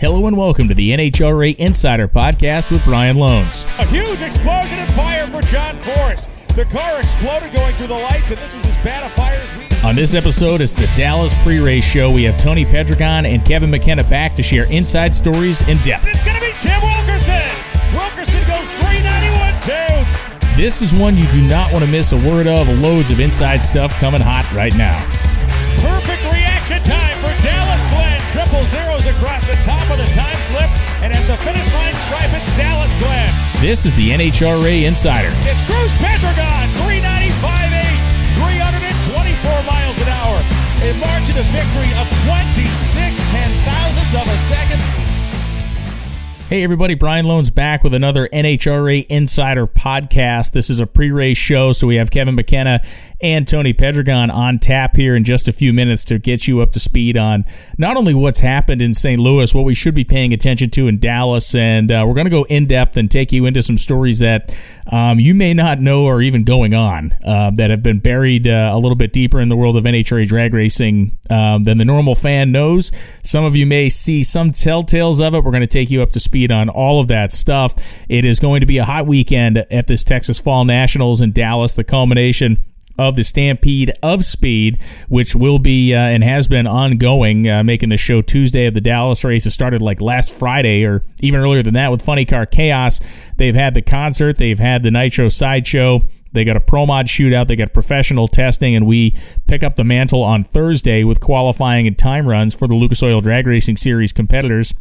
Hello and welcome to the NHRA Insider Podcast with Brian Lohnes. A huge explosion and fire for John Force. The car exploded going through the lights, and this is as bad a fire as we. On this episode, it's the Dallas pre-race show. We have Tony Pedregon and Kevin McKenna back to share inside stories in depth. It's going to be Tim Wilkerson. Wilkerson goes 391 2. This is one you do not want to miss a word of. Loads of inside stuff coming hot right now. Perfect reaction time Triple zeros across the top of the time slip, and at the finish line stripe, it's Dallas Glenn. This is the NHRA Insider. It's Cruz Pedregon, 395 324 miles an hour. A margin of victory of 26 ten thousandths of a second. Hey, everybody, Brian Lohnes back with another NHRA Insider podcast. This is a pre race show, so we have Kevin McKenna and Tony Pedregon on tap here in just a few minutes to get you up to speed on not only what's happened in St. Louis, what we should be paying attention to in Dallas, and uh, we're going to go in depth and take you into some stories that um, you may not know are even going on uh, that have been buried uh, a little bit deeper in the world of NHRA drag racing um, than the normal fan knows. Some of you may see some telltales of it. We're going to take you up to speed on all of that stuff. It is going to be a hot weekend at this Texas Fall Nationals in Dallas, the culmination of the Stampede of Speed, which will be uh, and has been ongoing, uh, making the show Tuesday of the Dallas race. It started like last Friday or even earlier than that with Funny Car Chaos. They've had the concert, they've had the Nitro Sideshow. They got a pro mod shootout. They got professional testing, and we pick up the mantle on Thursday with qualifying and time runs for the Lucas Oil Drag Racing Series competitors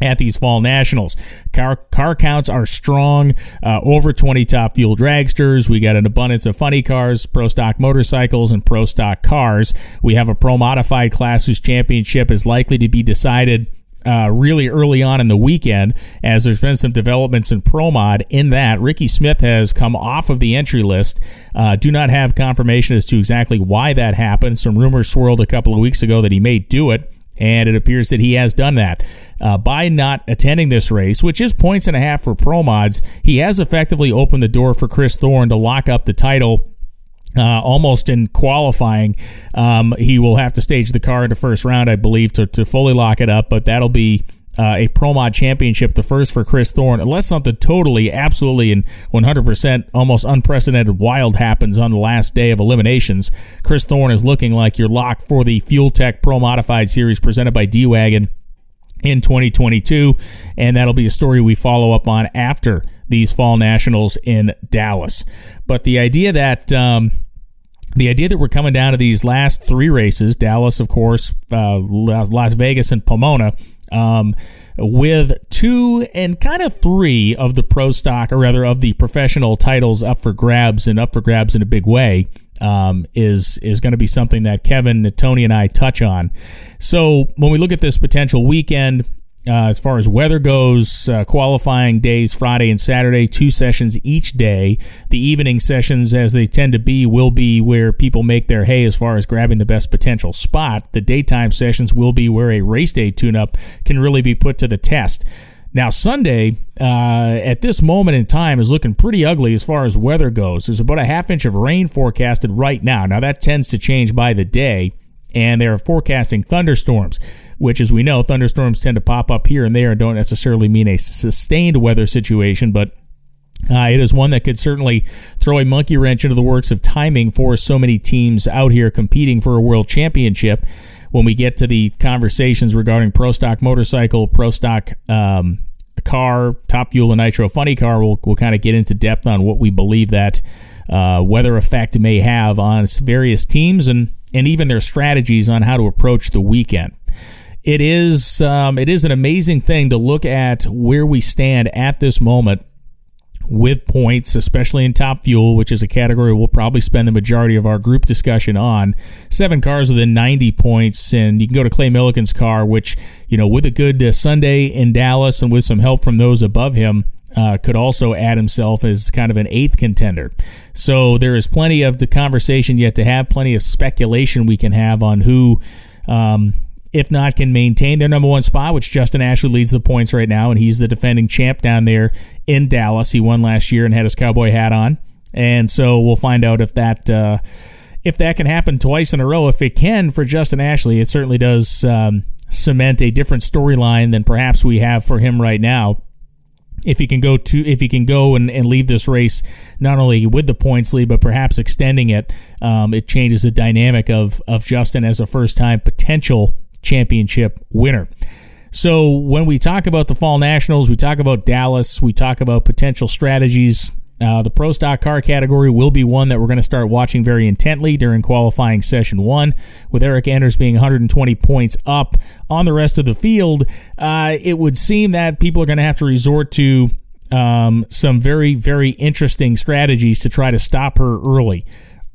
at these fall nationals. Car, car counts are strong, uh, over 20 top fuel dragsters. We got an abundance of funny cars, pro stock motorcycles, and pro stock cars. We have a pro modified class whose championship is likely to be decided uh, really early on in the weekend, as there's been some developments in Pro Mod. In that, Ricky Smith has come off of the entry list. Uh, do not have confirmation as to exactly why that happened. Some rumors swirled a couple of weeks ago that he may do it and it appears that he has done that. Uh, by not attending this race, which is points and a half for pro mods, he has effectively opened the door for Chris Thorn to lock up the title. Uh, almost in qualifying, um, he will have to stage the car in the first round, I believe, to, to fully lock it up. But that'll be uh, a Pro Mod championship, the first for Chris Thorn, unless something totally, absolutely, and 100% almost unprecedented wild happens on the last day of eliminations. Chris Thorn is looking like you're locked for the Fuel Tech Pro Modified Series presented by D Wagon in 2022, and that'll be a story we follow up on after these fall nationals in Dallas. But the idea that um, the idea that we're coming down to these last three races Dallas, of course, uh, Las Vegas, and Pomona um, with two and kind of three of the pro stock, or rather of the professional titles up for grabs and up for grabs in a big way. Um, is is going to be something that Kevin, Tony, and I touch on. So when we look at this potential weekend, uh, as far as weather goes, uh, qualifying days Friday and Saturday, two sessions each day. The evening sessions, as they tend to be, will be where people make their hay as far as grabbing the best potential spot. The daytime sessions will be where a race day tune up can really be put to the test. Now, Sunday, uh, at this moment in time, is looking pretty ugly as far as weather goes. There's about a half inch of rain forecasted right now. Now, that tends to change by the day, and they're forecasting thunderstorms which, as we know, thunderstorms tend to pop up here and there and don't necessarily mean a sustained weather situation, but uh, it is one that could certainly throw a monkey wrench into the works of timing for so many teams out here competing for a world championship. When we get to the conversations regarding pro stock motorcycle, pro stock um, car, top fuel and nitro funny car, we'll, we'll kind of get into depth on what we believe that uh, weather effect may have on various teams and, and even their strategies on how to approach the weekend it is um, it is an amazing thing to look at where we stand at this moment with points, especially in top fuel, which is a category we'll probably spend the majority of our group discussion on. Seven cars within 90 points, and you can go to Clay Millican's car, which, you know, with a good uh, Sunday in Dallas and with some help from those above him, uh, could also add himself as kind of an eighth contender. So there is plenty of the conversation yet to have, plenty of speculation we can have on who. Um, if not, can maintain their number one spot, which Justin Ashley leads the points right now, and he's the defending champ down there in Dallas. He won last year and had his cowboy hat on, and so we'll find out if that uh, if that can happen twice in a row. If it can for Justin Ashley, it certainly does um, cement a different storyline than perhaps we have for him right now if he can go to if he can go and, and leave this race not only with the points lead but perhaps extending it um, it changes the dynamic of of Justin as a first time potential championship winner so when we talk about the fall nationals we talk about Dallas we talk about potential strategies uh, the Pro Stock car category will be one that we're going to start watching very intently during qualifying session one, with Erica Enders being 120 points up on the rest of the field. Uh, it would seem that people are going to have to resort to um, some very, very interesting strategies to try to stop her early.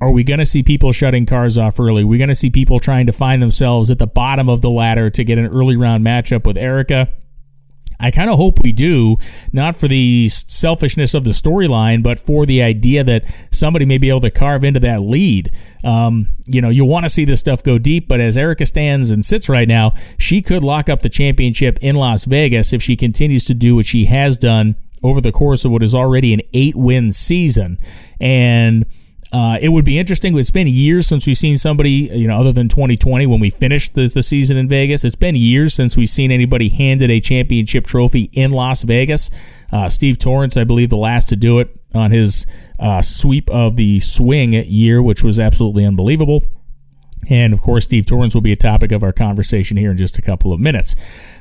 Are we going to see people shutting cars off early? Are we going to see people trying to find themselves at the bottom of the ladder to get an early round matchup with Erica? I kind of hope we do, not for the selfishness of the storyline, but for the idea that somebody may be able to carve into that lead. Um, you know, you want to see this stuff go deep, but as Erica stands and sits right now, she could lock up the championship in Las Vegas if she continues to do what she has done over the course of what is already an eight win season. And uh, it would be interesting. It's been years since we've seen somebody, you know, other than 2020 when we finished the, the season in Vegas. It's been years since we've seen anybody handed a championship trophy in Las Vegas. Uh, Steve Torrence, I believe, the last to do it on his uh, sweep of the swing year, which was absolutely unbelievable. And of course, Steve Torrence will be a topic of our conversation here in just a couple of minutes.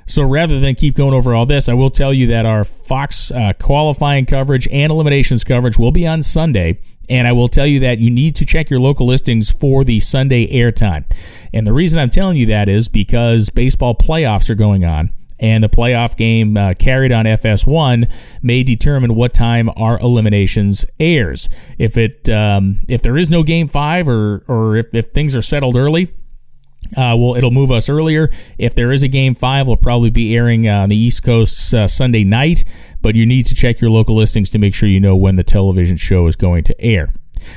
So rather than keep going over all this, I will tell you that our Fox uh, qualifying coverage and eliminations coverage will be on Sunday. And I will tell you that you need to check your local listings for the Sunday airtime. And the reason I'm telling you that is because baseball playoffs are going on. And the playoff game uh, carried on FS1 may determine what time our eliminations airs. If it um, if there is no game five or or if, if things are settled early, uh, well, it'll move us earlier. If there is a game five, we'll probably be airing uh, on the East Coast uh, Sunday night, but you need to check your local listings to make sure you know when the television show is going to air.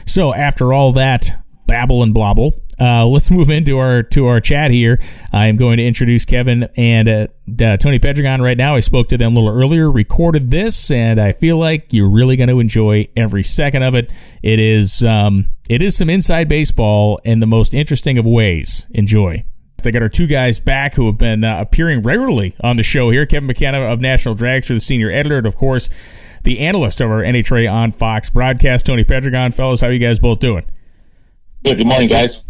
So, after all that babble and blobble, uh, let's move into our to our chat here. I am going to introduce Kevin and uh, uh, Tony Pedregon right now. I spoke to them a little earlier, recorded this, and I feel like you're really going to enjoy every second of it. It is um, it is some inside baseball in the most interesting of ways. Enjoy. They got our two guys back who have been uh, appearing regularly on the show here. Kevin McKenna of National Dragster, the senior editor, and of course, the analyst of our NHRA on Fox broadcast. Tony Pedregon, fellas, how you guys both doing? Good. Good morning, guys.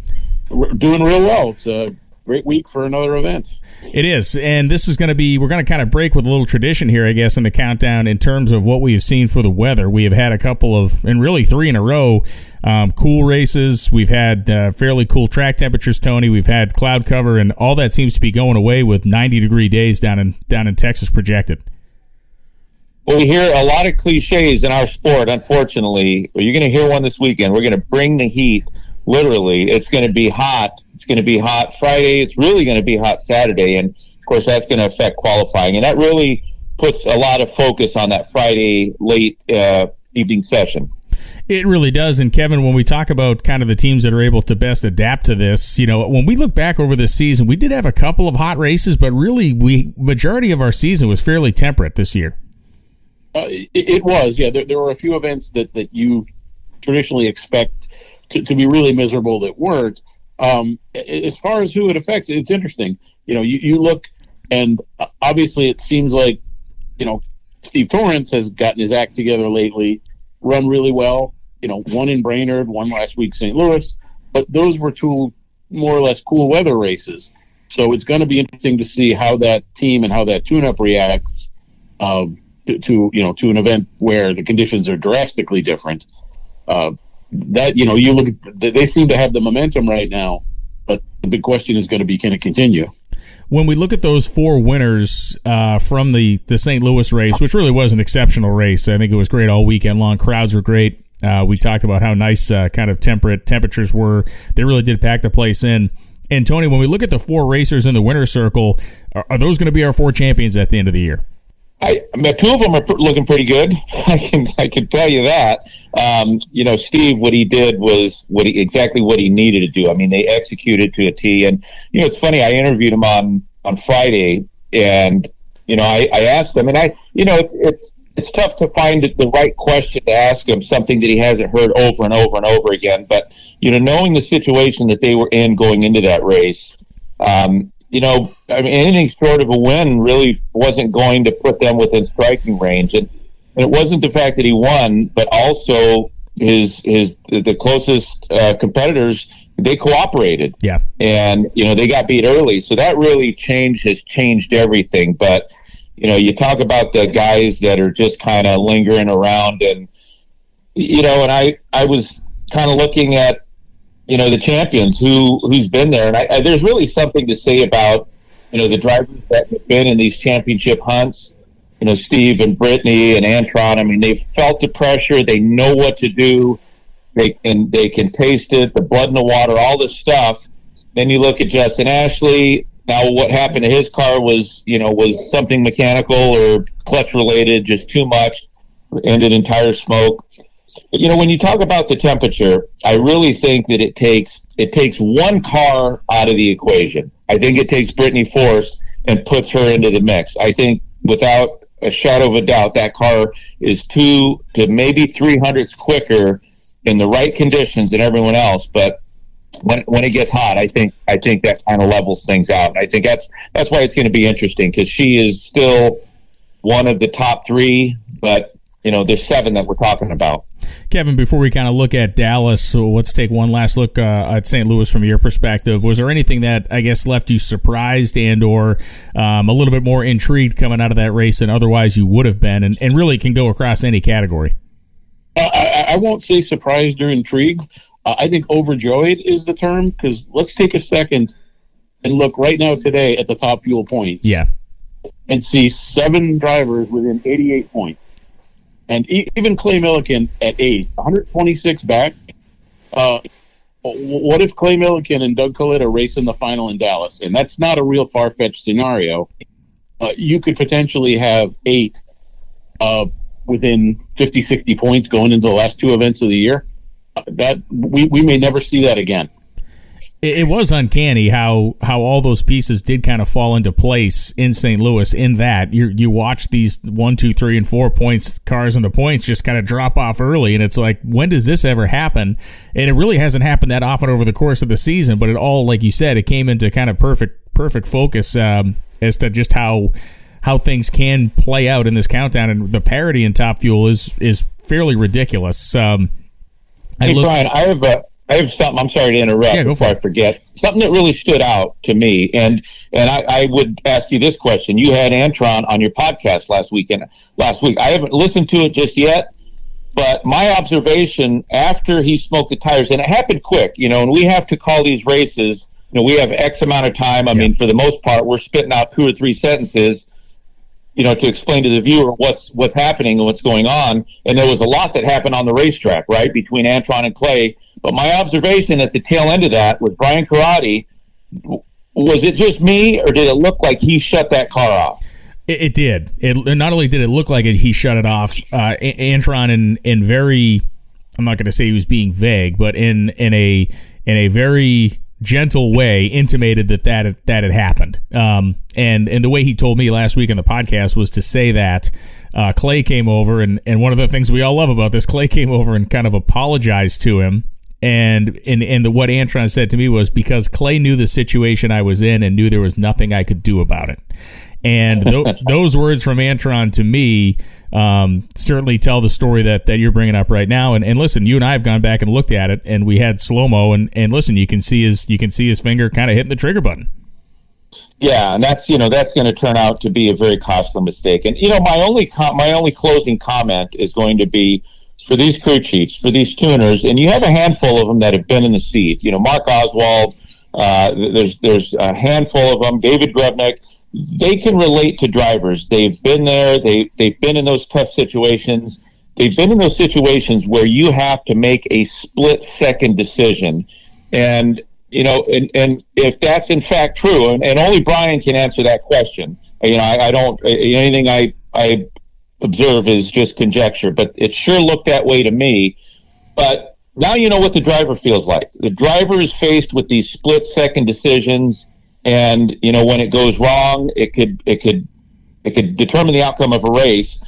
We're doing real well. It's a great week for another event. It is, and this is going to be. We're going to kind of break with a little tradition here, I guess, in the countdown in terms of what we have seen for the weather. We have had a couple of, and really three in a row, um, cool races. We've had uh, fairly cool track temperatures, Tony. We've had cloud cover, and all that seems to be going away with 90 degree days down in down in Texas projected. Well, we hear a lot of cliches in our sport. Unfortunately, you're going to hear one this weekend. We're going to bring the heat. Literally, it's going to be hot. It's going to be hot Friday. It's really going to be hot Saturday, and of course, that's going to affect qualifying. And that really puts a lot of focus on that Friday late uh, evening session. It really does. And Kevin, when we talk about kind of the teams that are able to best adapt to this, you know, when we look back over this season, we did have a couple of hot races, but really, we majority of our season was fairly temperate this year. Uh, it, it, was, yeah. There, there were a few events that that you traditionally expect to, to be really miserable that weren't. Um, as far as who it affects, it's interesting. You know, you, you look, and obviously, it seems like you know Steve Torrence has gotten his act together lately, run really well you know, won in Brainerd, one last week St. Louis, but those were two more or less cool weather races. So it's going to be interesting to see how that team and how that tune-up reacts uh, to, to, you know to an event where the conditions are drastically different. Uh, that you know, you look, they seem to have the momentum right now, but the big question is going to be, can it continue? when we look at those four winners uh, from the, the St. Louis race, which really was an exceptional race, I think it was great all weekend long. Crowds were great. Uh, we talked about how nice uh, kind of temperate temperatures were. They really did pack the place in. And Tony, when we look at the four racers in the winner's circle, are, are those going to be our four champions at the end of the year? I, I mean, two of them are pr- looking pretty good. I can I can tell you that. Um, you know, Steve, what he did was what he exactly what he needed to do. I mean, they executed to a T. And you know, it's funny. I interviewed him on on Friday, and you know, I, I asked him, and I, you know, it's, it's it's tough to find the right question to ask him, something that he hasn't heard over and over and over again. But you know, knowing the situation that they were in going into that race, um, you know, I mean, anything short of a win really wasn't going to put them within striking range. And, and it wasn't the fact that he won, but also his his the closest uh, competitors they cooperated. Yeah, and you know they got beat early, so that really changed has changed everything. But you know, you talk about the guys that are just kind of lingering around, and you know, and I I was kind of looking at you know the champions who who's been there, and I, I, there's really something to say about you know the drivers that have been in these championship hunts. You know, Steve and Brittany and Antron. I mean, they've felt the pressure. They know what to do. They can they can taste it, the blood in the water, all this stuff. Then you look at Justin Ashley. Now, what happened to his car was, you know, was something mechanical or clutch related, just too much, ended in tire smoke you know, when you talk about the temperature, I really think that it takes it takes one car out of the equation. I think it takes Brittany Force and puts her into the mix. I think without a shadow of a doubt, that car is two to maybe three hundredths quicker in the right conditions than everyone else. But when when it gets hot, I think I think that kind of levels things out. I think that's that's why it's going to be interesting because she is still one of the top three, but you know, there's seven that we're talking about. Kevin, before we kind of look at Dallas, so let's take one last look uh, at St. Louis from your perspective. Was there anything that I guess left you surprised and or um, a little bit more intrigued coming out of that race than otherwise you would have been, and, and really can go across any category? Uh, I, I, won't say surprised or intrigued. Uh, I think overjoyed is the term because let's take a second and look right now today at the top fuel points. Yeah. And see seven drivers within 88 points and even Clay Millican at eight, 126 back. Uh, what if Clay Millican and Doug Kalitta race in the final in Dallas? And that's not a real far fetched scenario. Uh, you could potentially have eight uh, within 50, 60 points going into the last two events of the year. Uh, that we, we may never see that again it, it was uncanny how how all those pieces did kind of fall into place in St. Louis. In that you you watch these one, two, three, and four points cars and the points just kind of drop off early, and it's like when does this ever happen? And it really hasn't happened that often over the course of the season. But it all, like you said, it came into kind of perfect perfect focus um, as to just how how things can play out in this countdown, and the parity in Top Fuel is is fairly ridiculous. Um, I hey, look- Brian, I have a I have something. I'm sorry to interrupt yeah, before I forget. Something that really stood out to me, and and I, I, would ask you this question. You had Antron on your podcast last weekend. Last week, I haven't listened to it just yet, but my observation after he smoked the tires, and it happened quick. You know, and we have to call these races. You know, we have X amount of time. I yeah. mean, for the most part, we're spitting out two or three sentences you know, to explain to the viewer what's what's happening and what's going on. And there was a lot that happened on the racetrack, right, between Antron and Clay. But my observation at the tail end of that was Brian Corradi. Was it just me, or did it look like he shut that car off? It, it did. It not only did it look like it, he shut it off. Uh, Antron in in very, I'm not going to say he was being vague, but in in a in a very gentle way intimated that that that had happened. Um, and and the way he told me last week on the podcast was to say that uh, Clay came over, and and one of the things we all love about this, Clay came over and kind of apologized to him. And and and the, what Antron said to me was because Clay knew the situation I was in and knew there was nothing I could do about it. And th- those words from Antron to me um, certainly tell the story that, that you're bringing up right now. And, and listen, you and I have gone back and looked at it, and we had slow mo, and, and listen, you can see his you can see his finger kind of hitting the trigger button. Yeah, and that's you know that's going to turn out to be a very costly mistake. And you know my only com- my only closing comment is going to be for these crew chiefs, for these tuners, and you have a handful of them that have been in the seat. You know, Mark Oswald. Uh, there's there's a handful of them. David Grubnic they can relate to drivers. They've been there. They they've been in those tough situations. They've been in those situations where you have to make a split second decision, and you know, and, and if that's in fact true, and, and only Brian can answer that question. You know, I, I don't anything I I observe is just conjecture, but it sure looked that way to me. But now you know what the driver feels like. The driver is faced with these split second decisions and you know when it goes wrong, it could it could it could determine the outcome of a race.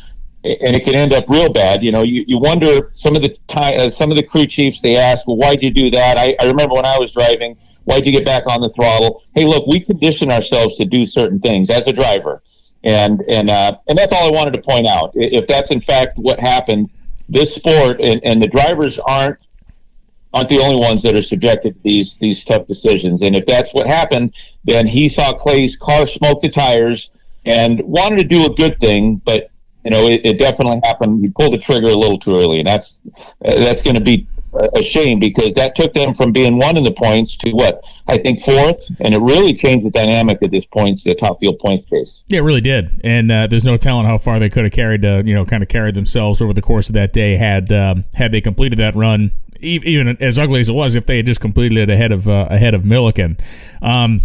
and it can end up real bad. You know, you, you wonder some of the time, uh, some of the crew chiefs they ask, well, why'd you do that? I, I remember when I was driving, why'd you get back on the throttle? Hey, look, we condition ourselves to do certain things as a driver, and and uh, and that's all I wanted to point out. If that's in fact what happened, this sport and, and the drivers aren't aren't the only ones that are subjected to these these tough decisions. And if that's what happened, then he saw Clay's car smoke the tires and wanted to do a good thing, but you know it, it definitely happened. He pulled the trigger a little too early, and that's that's going to be a shame because that took them from being one in the points to what I think fourth, and it really changed the dynamic at this point, the top fuel points case. Yeah, it really did, and uh, there's no telling how far they could have carried, uh, you know, kind of carried themselves over the course of that day had um, had they completed that run, even as ugly as it was, if they had just completed it ahead of uh, ahead of Millican. Um,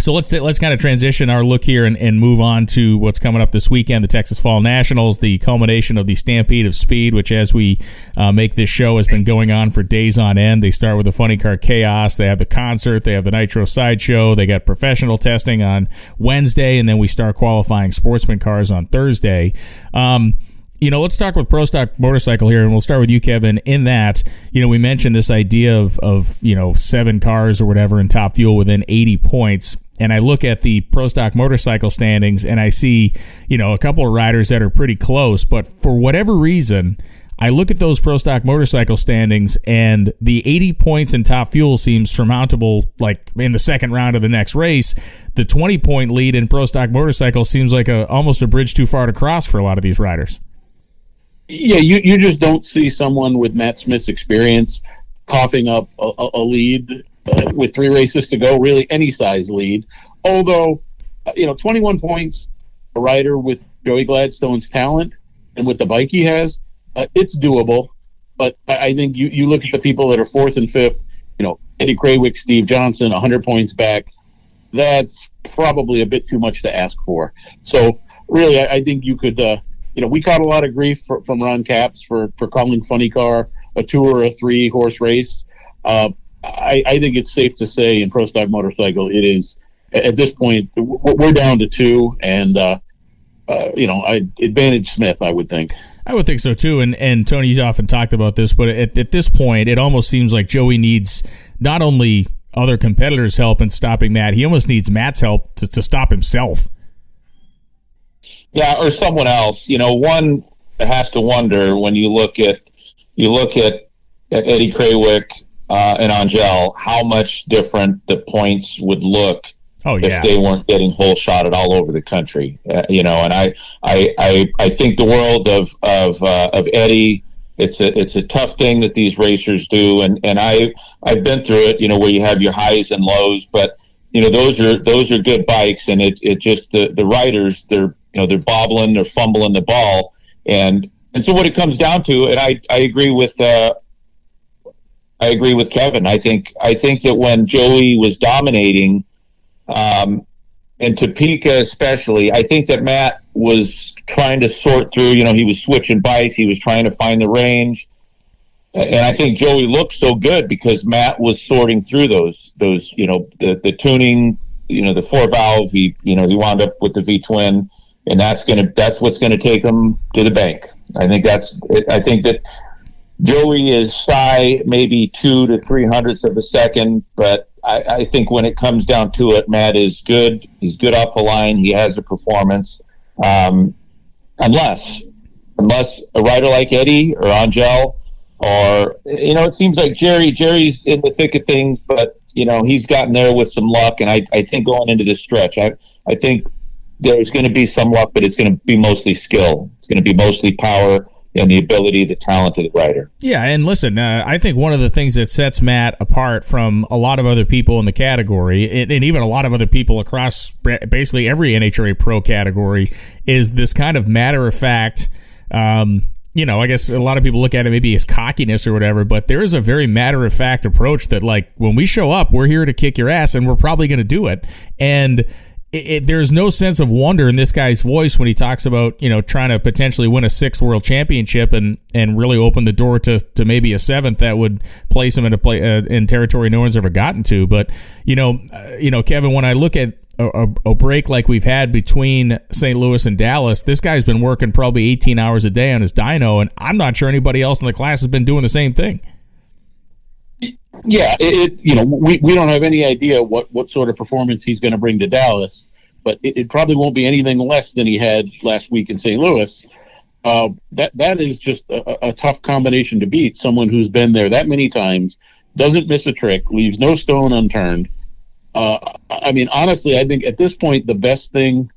so let's let's kind of transition our look here and, and move on to what's coming up this weekend: the Texas Fall Nationals, the culmination of the Stampede of Speed, which, as we uh, make this show, has been going on for days on end. They start with the Funny Car Chaos, they have the concert, they have the Nitro Sideshow, they got professional testing on Wednesday, and then we start qualifying sportsman cars on Thursday. Um, you know, let's talk with Pro Stock Motorcycle here, and we'll start with you, Kevin. In that, you know, we mentioned this idea of of you know seven cars or whatever in Top Fuel within 80 points and I look at the pro stock motorcycle standings and I see, you know, a couple of riders that are pretty close, but for whatever reason, I look at those pro stock motorcycle standings and the 80 points in top fuel seems surmountable like in the second round of the next race. The 20 point lead in pro stock motorcycle seems like a almost a bridge too far to cross for a lot of these riders. Yeah, you, you just don't see someone with Matt Smith's experience coughing up a, a lead uh, with three races to go, really any size lead. Although, uh, you know, 21 points, a rider with Joey Gladstone's talent and with the bike he has, uh, it's doable. But I, think you, you look at the people that are fourth and fifth, you know, Eddie Krawiec, Steve Johnson, 100 points back. That's probably a bit too much to ask for. So, really, I, I think you could, uh, you know, we caught a lot of grief for, from Ron Capps for, for calling Funny Car a two or a three horse race. Uh, I, I think it's safe to say in pro stock motorcycle, it is at this point we're down to two, and uh, uh, you know, I advantage Smith. I would think. I would think so too. And and Tony's often talked about this, but at, at this point, it almost seems like Joey needs not only other competitors' help in stopping Matt, he almost needs Matt's help to, to stop himself. Yeah, or someone else. You know, one has to wonder when you look at you look at, at Eddie Krawiec uh, and Angelle how much different the points would look oh, yeah. if they weren't getting hole shotted all over the country. Uh, you know, and I, I, I, I think the world of of uh, of Eddie. It's a it's a tough thing that these racers do, and and I I've been through it. You know, where you have your highs and lows, but you know those are those are good bikes, and it it just the the riders they're you know they're bobbling, they're fumbling the ball, and and so what it comes down to, and I I agree with uh, I agree with Kevin. I think I think that when Joey was dominating, um, and Topeka especially, I think that Matt was trying to sort through. You know, he was switching bikes. He was trying to find the range, and I think Joey looked so good because Matt was sorting through those those. You know, the the tuning. You know, the four valve. He you know he wound up with the V twin, and that's gonna that's what's gonna take him to the bank. I think that's. I think that Joey is shy, maybe two to three hundredths of a second, but I, I, think when it comes down to it, Matt is good. He's good off the line. He has a performance. Um, unless, unless a rider like Eddie or Angelle, or you know, it seems like Jerry. Jerry's in the thick of things, but you know, he's gotten there with some luck. And I, I think going into this stretch, I, I think there's going to be some luck, but it's going to be mostly skill. It's going to be mostly power and the ability, the talent of the writer. Yeah, and listen, uh, I think one of the things that sets Matt apart from a lot of other people in the category, and, and even a lot of other people across basically every NHRA Pro category, is this kind of matter of fact. Um, you know, I guess a lot of people look at it maybe as cockiness or whatever, but there is a very matter of fact approach that, like, when we show up, we're here to kick your ass and we're probably going to do it. And it, it, there's no sense of wonder in this guy's voice when he talks about you know trying to potentially win a sixth world championship and and really open the door to, to maybe a seventh that would place him in a play uh, in territory no one's ever gotten to. But you know, uh, you know, Kevin, when I look at a, a, a, break like we've had between St. Louis and Dallas, this guy's been working probably 18 hours a day on his dyno, and I'm not sure anybody else in the class has been doing the same thing. Yeah, it, it you know we, we don't have any idea what, what sort of performance he's going to bring to Dallas, but it, it, probably won't be anything less than he had last week in St. Louis. Uh, that that is just a, a tough combination to beat. Someone who's been there that many times, doesn't miss a trick, leaves no stone unturned uh, I mean, honestly, I think at this point the best thing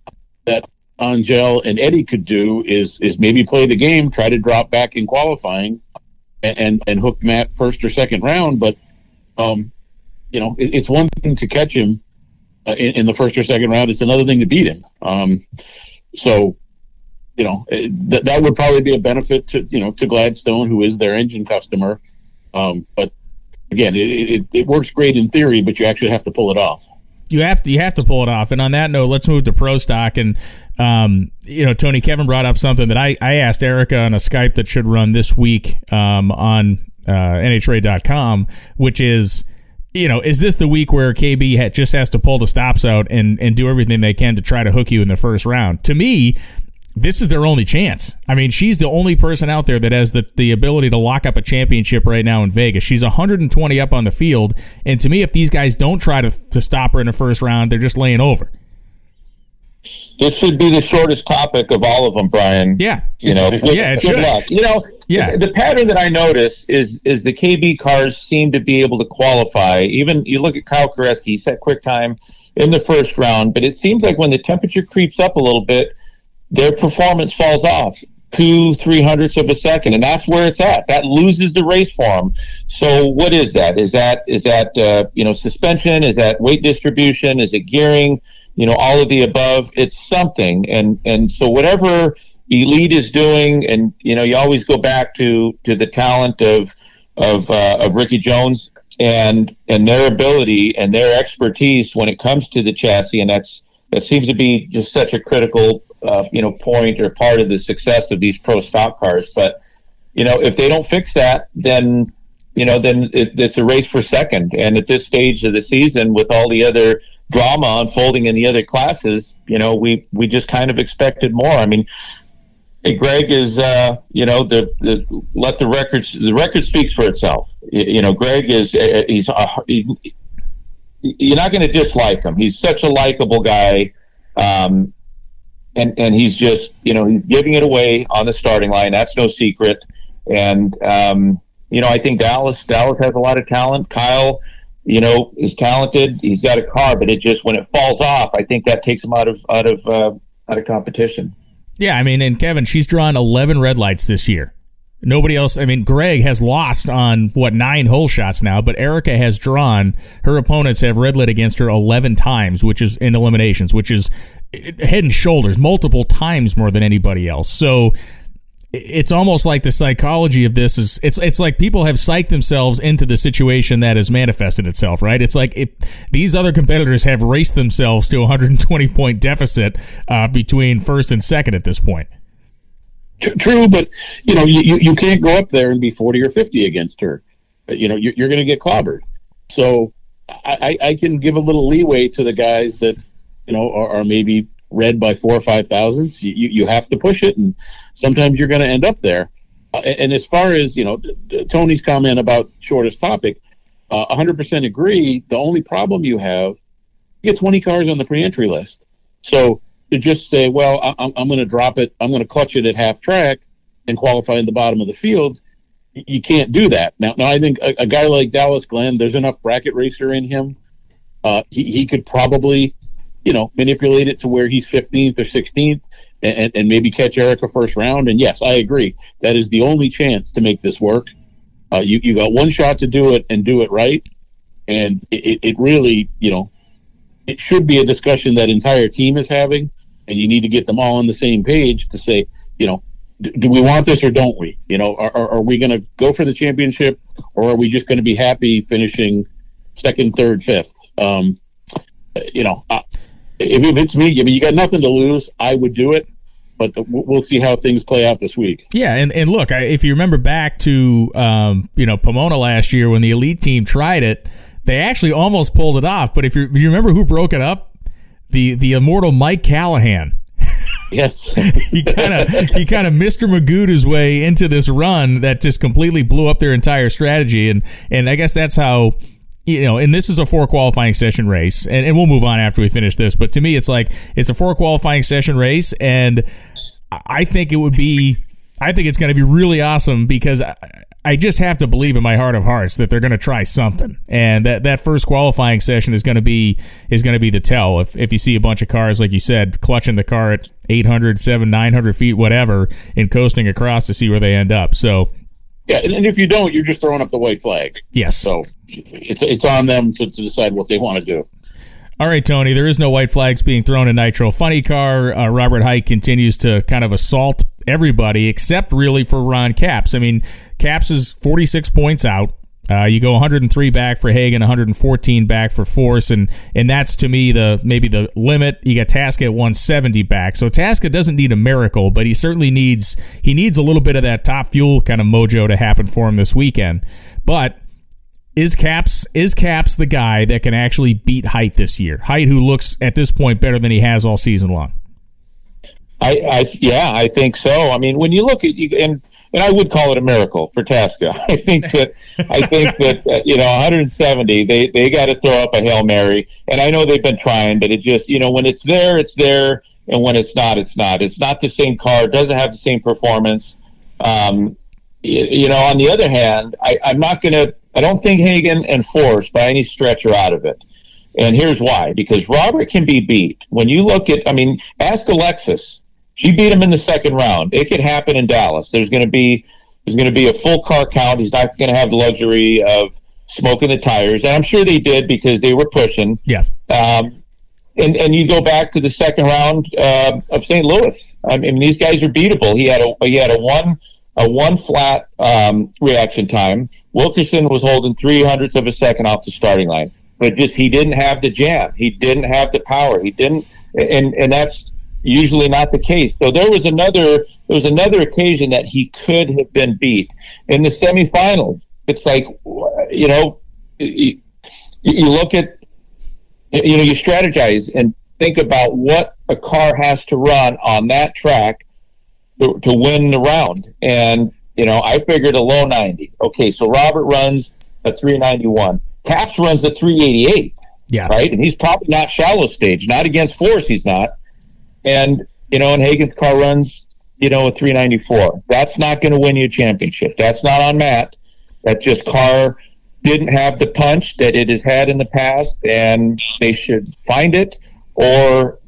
that Angelle and Eddie could do is is maybe play the game, try to drop back in qualifying, and and, hook Matt first or second round. But um, you know, it, it's one thing to catch him uh, in, in, the first or second round; it's another thing to beat him. Um, so, you know, that that would probably be a benefit to you know to Gladstone, who is their engine customer. Um, but again, it, it, it works great in theory, but you actually have to pull it off you have to you have to pull it off. And on that note, let's move to pro stock. And um, you know, Tony Kevin brought up something that I, I asked Erica on a Skype that should run this week um, on uh, NHRA.com, which is you know, is this the week where KB ha- just has to pull the stops out and, and do everything they can to try to hook you in the first round? To me, this is their only chance. I mean, she's the only person out there that has the, the ability to lock up a championship right now in Vegas. She's 120 up on the field. And to me, if these guys don't try to, to stop her in the first round, they're just laying over. This should be the shortest topic of all of them, Brian. Yeah. You know, good, yeah, it good should. luck. You know, yeah. The, the pattern that I notice is is the KB cars seem to be able to qualify. Even you look at Kyle Koretsky, he set quick time in the first round, but it seems like when the temperature creeps up a little bit, their performance falls off two, three hundredths of a second, and that's where it's at. That loses the race for them. So, what is that? Is that is that uh, you know suspension? Is that weight distribution? Is it gearing? You know, all of the above. It's something, and and so whatever elite is doing, and you know, you always go back to to the talent of of uh, of Rickie Jones and and their ability and their expertise when it comes to the chassis, and that's that seems to be just such a critical uh, you know point or part of the success of these pro stock cars. But you know, if they don't fix that, then you know, then it, it's a race for second. And at this stage of the season, with all the other drama unfolding in the other classes, you know, we we just kind of expected more. I mean. Hey, Greg is, uh, you know, the, the let the records the record speaks for itself. You, you know, Greg is uh, he's uh, he, you're not going to dislike him. He's such a likable guy. Um, and and he's just you know he's giving it away on the starting line. That's no secret. And um, you know I think Dallas Dallas has a lot of talent. Kyle, you know, is talented. He's got a car, but it just when it falls off, I think that takes him out of out of uh, out of competition. Yeah, I mean, and Kevin, she's drawn eleven red lights this year. Nobody else. I mean, Greg has lost on what nine hole shots now, but Erica has drawn. Her opponents have red lit against her eleven times, which is in eliminations, which is head and shoulders multiple times more than anybody else. So it's almost like the psychology of this is it's it's like people have psyched themselves into the situation that has manifested itself, right? It's like it, these other competitors have raced themselves to a 120 point deficit uh, between first and second at this point. True, but you know you, you can't go up there and be 40 or 50 against her. You know you're, you're going to get clobbered. So I, I can give a little leeway to the guys that you know, are, are maybe read by four or five thousands. You, you have to push it, and sometimes you're going to end up there. Uh, and as far as you know, Tony's comment about shortest topic, uh, 100% agree. The only problem you have, you get 20 cars on the pre-entry list. So to just say, well, I, I'm, going to drop it, I'm going to clutch it at half track and qualify in the bottom of the field, you can't do that. Now, now I think a, a guy like Dallas Glenn, there's enough bracket racer in him. Uh, he, he could probably you know, manipulate it to where he's 15th or 16th and, and maybe catch Erica first round. And yes, I agree. That is the only chance to make this work. Uh, you, you got one shot to do it and do it right. And it, it really, you know, it should be a discussion that entire team is having. And you need to get them all on the same page to say, you know, do, do we want this or don't we? You know, are, are, are we going to go for the championship or are we just going to be happy finishing second, third, fifth? Um, you know, if it's me, I mean, you got nothing to lose. I would do it, but we'll see how things play out this week. Yeah, and, and look, if you remember back to um, you know Pomona last year when the elite team tried it, they actually almost pulled it off. But if you, if you remember who broke it up, the the immortal Mike Callahan. Yes, he kind of he kind of Mr. Magooed his way into this run that just completely blew up their entire strategy, and and I guess that's how you know, and this is a four qualifying session race, and, and we'll move on after we finish this. But to me, it's like it's a four qualifying session race, and I think it would be, I think it's going to be really awesome because I, I just have to believe in my heart of hearts that they're going to try something, and that that first qualifying session is going to be is going to be the tell. If if you see a bunch of cars like you said clutching the car at 800, 700, 900 feet, whatever, and coasting across to see where they end up. So yeah, and if you don't, you're just throwing up the white flag. Yes. So it's it's on them to, to decide what they want to do. All right, Tony. There is no white flags being thrown in Nitro. Funny car. Uh, Robert Hight continues to kind of assault everybody, except really for Ron Capps. I mean, Capps is 46 points out. Uh, you go 103 back for Hagan, 114 back for Force, and and that's to me the maybe the limit. You got Tasca at 170 back, so Tasca doesn't need a miracle, but he certainly needs he needs a little bit of that top fuel kind of mojo to happen for him this weekend. But is Capps is Capps the guy that can actually beat Hight this year? Hight, who looks at this point better than he has all season long. I, I yeah, I think so. I mean, when you look at you and and I would call it a miracle for Tasca. I think that I think that uh, you know 170 they they got to throw up a hail mary, and I know they've been trying, but it just you know when it's there, it's there, and when it's not, it's not. It's not the same car. It doesn't have the same performance. Um, you, you know, on the other hand, I, I'm not going to I don't think Hagan and Force by any stretch are out of it. And here's why because Robert can be beat. When you look at, I mean, ask Alexis. She beat him in the second round. It could happen in Dallas. There's going to be there's going to be a full car count. He's not going to have the luxury of smoking the tires, and I'm sure they did because they were pushing. Yeah. Um, and and you go back to the second round uh, of St. Louis. I mean, these guys are beatable. He had a he had a one a one flat um, reaction time. Wilkerson was holding three hundredths of a second off the starting line, but just he didn't have the jam. He didn't have the power. He didn't, and and that's usually not the case. So there was another there was another occasion that he could have been beat in the semifinals. It's like you know, you, you look at you know you strategize and think about what a car has to run on that track to, to win the round. And, you know, I figured a low 90. Okay, so Robert runs a 391. Capps runs a 388. Yeah. Right? And he's probably not shallow stage, not against force, he's not. And, you know, and Hagan's car runs, you know, a 394. That's not going to win you a championship. That's not on Matt. That just car didn't have the punch that it has had in the past, and they should find it or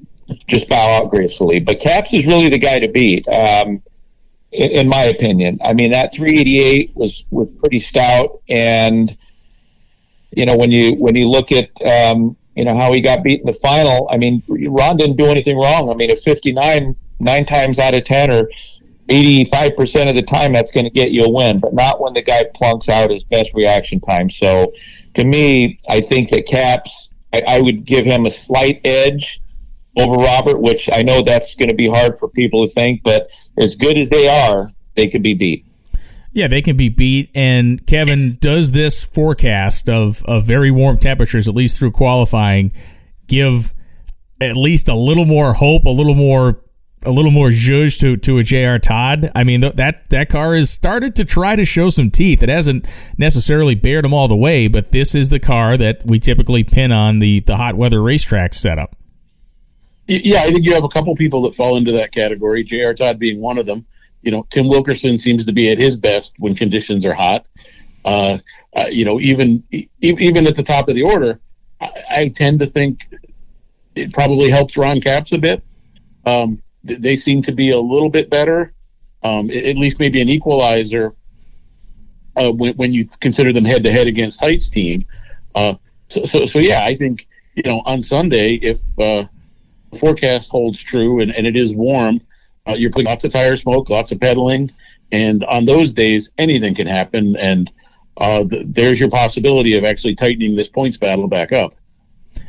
just bow out gracefully. But Capps is really the guy to beat, um, in, in, my opinion. I mean, that 388 was was pretty stout, and you know when you when you look at um, you know how he got beat in the final. I mean, Ron didn't do anything wrong. I mean, at 59, nine times out of ten or 85% of the time that's going to get you a win, but not when the guy plunks out his best reaction time. So to me, I think that Capps, I, I would give him a slight edge over Robert, which I know that's going to be hard for people to think, but as good as they are, they could be beat. Yeah, they can be beat. And Kevin, does this forecast of, of very warm temperatures, at least through qualifying, give at least a little more hope, a little more a little more zhuzh to to a JR Todd. I mean, that that car has started to try to show some teeth. It hasn't necessarily bared them all the way, but this is the car that we typically pin on the the hot weather racetrack setup. Yeah, I think you have a couple people that fall into that category. J.R. Todd being one of them. You know, Tim Wilkerson seems to be at his best when conditions are hot. Uh, uh, you know, even even at the top of the order, I, I, tend to think it probably helps Ron Capps a bit. Um, they seem to be a little bit better, um, at least maybe an equalizer uh, when, when you consider them head to head against Hight's team. Uh, so, so, so, yeah, I think you know on Sunday if uh, the forecast holds true and, and it is warm, uh, you're putting lots of tire smoke, lots of pedaling, and on those days, anything can happen. And uh, th- there's your possibility of actually tightening this points battle back up.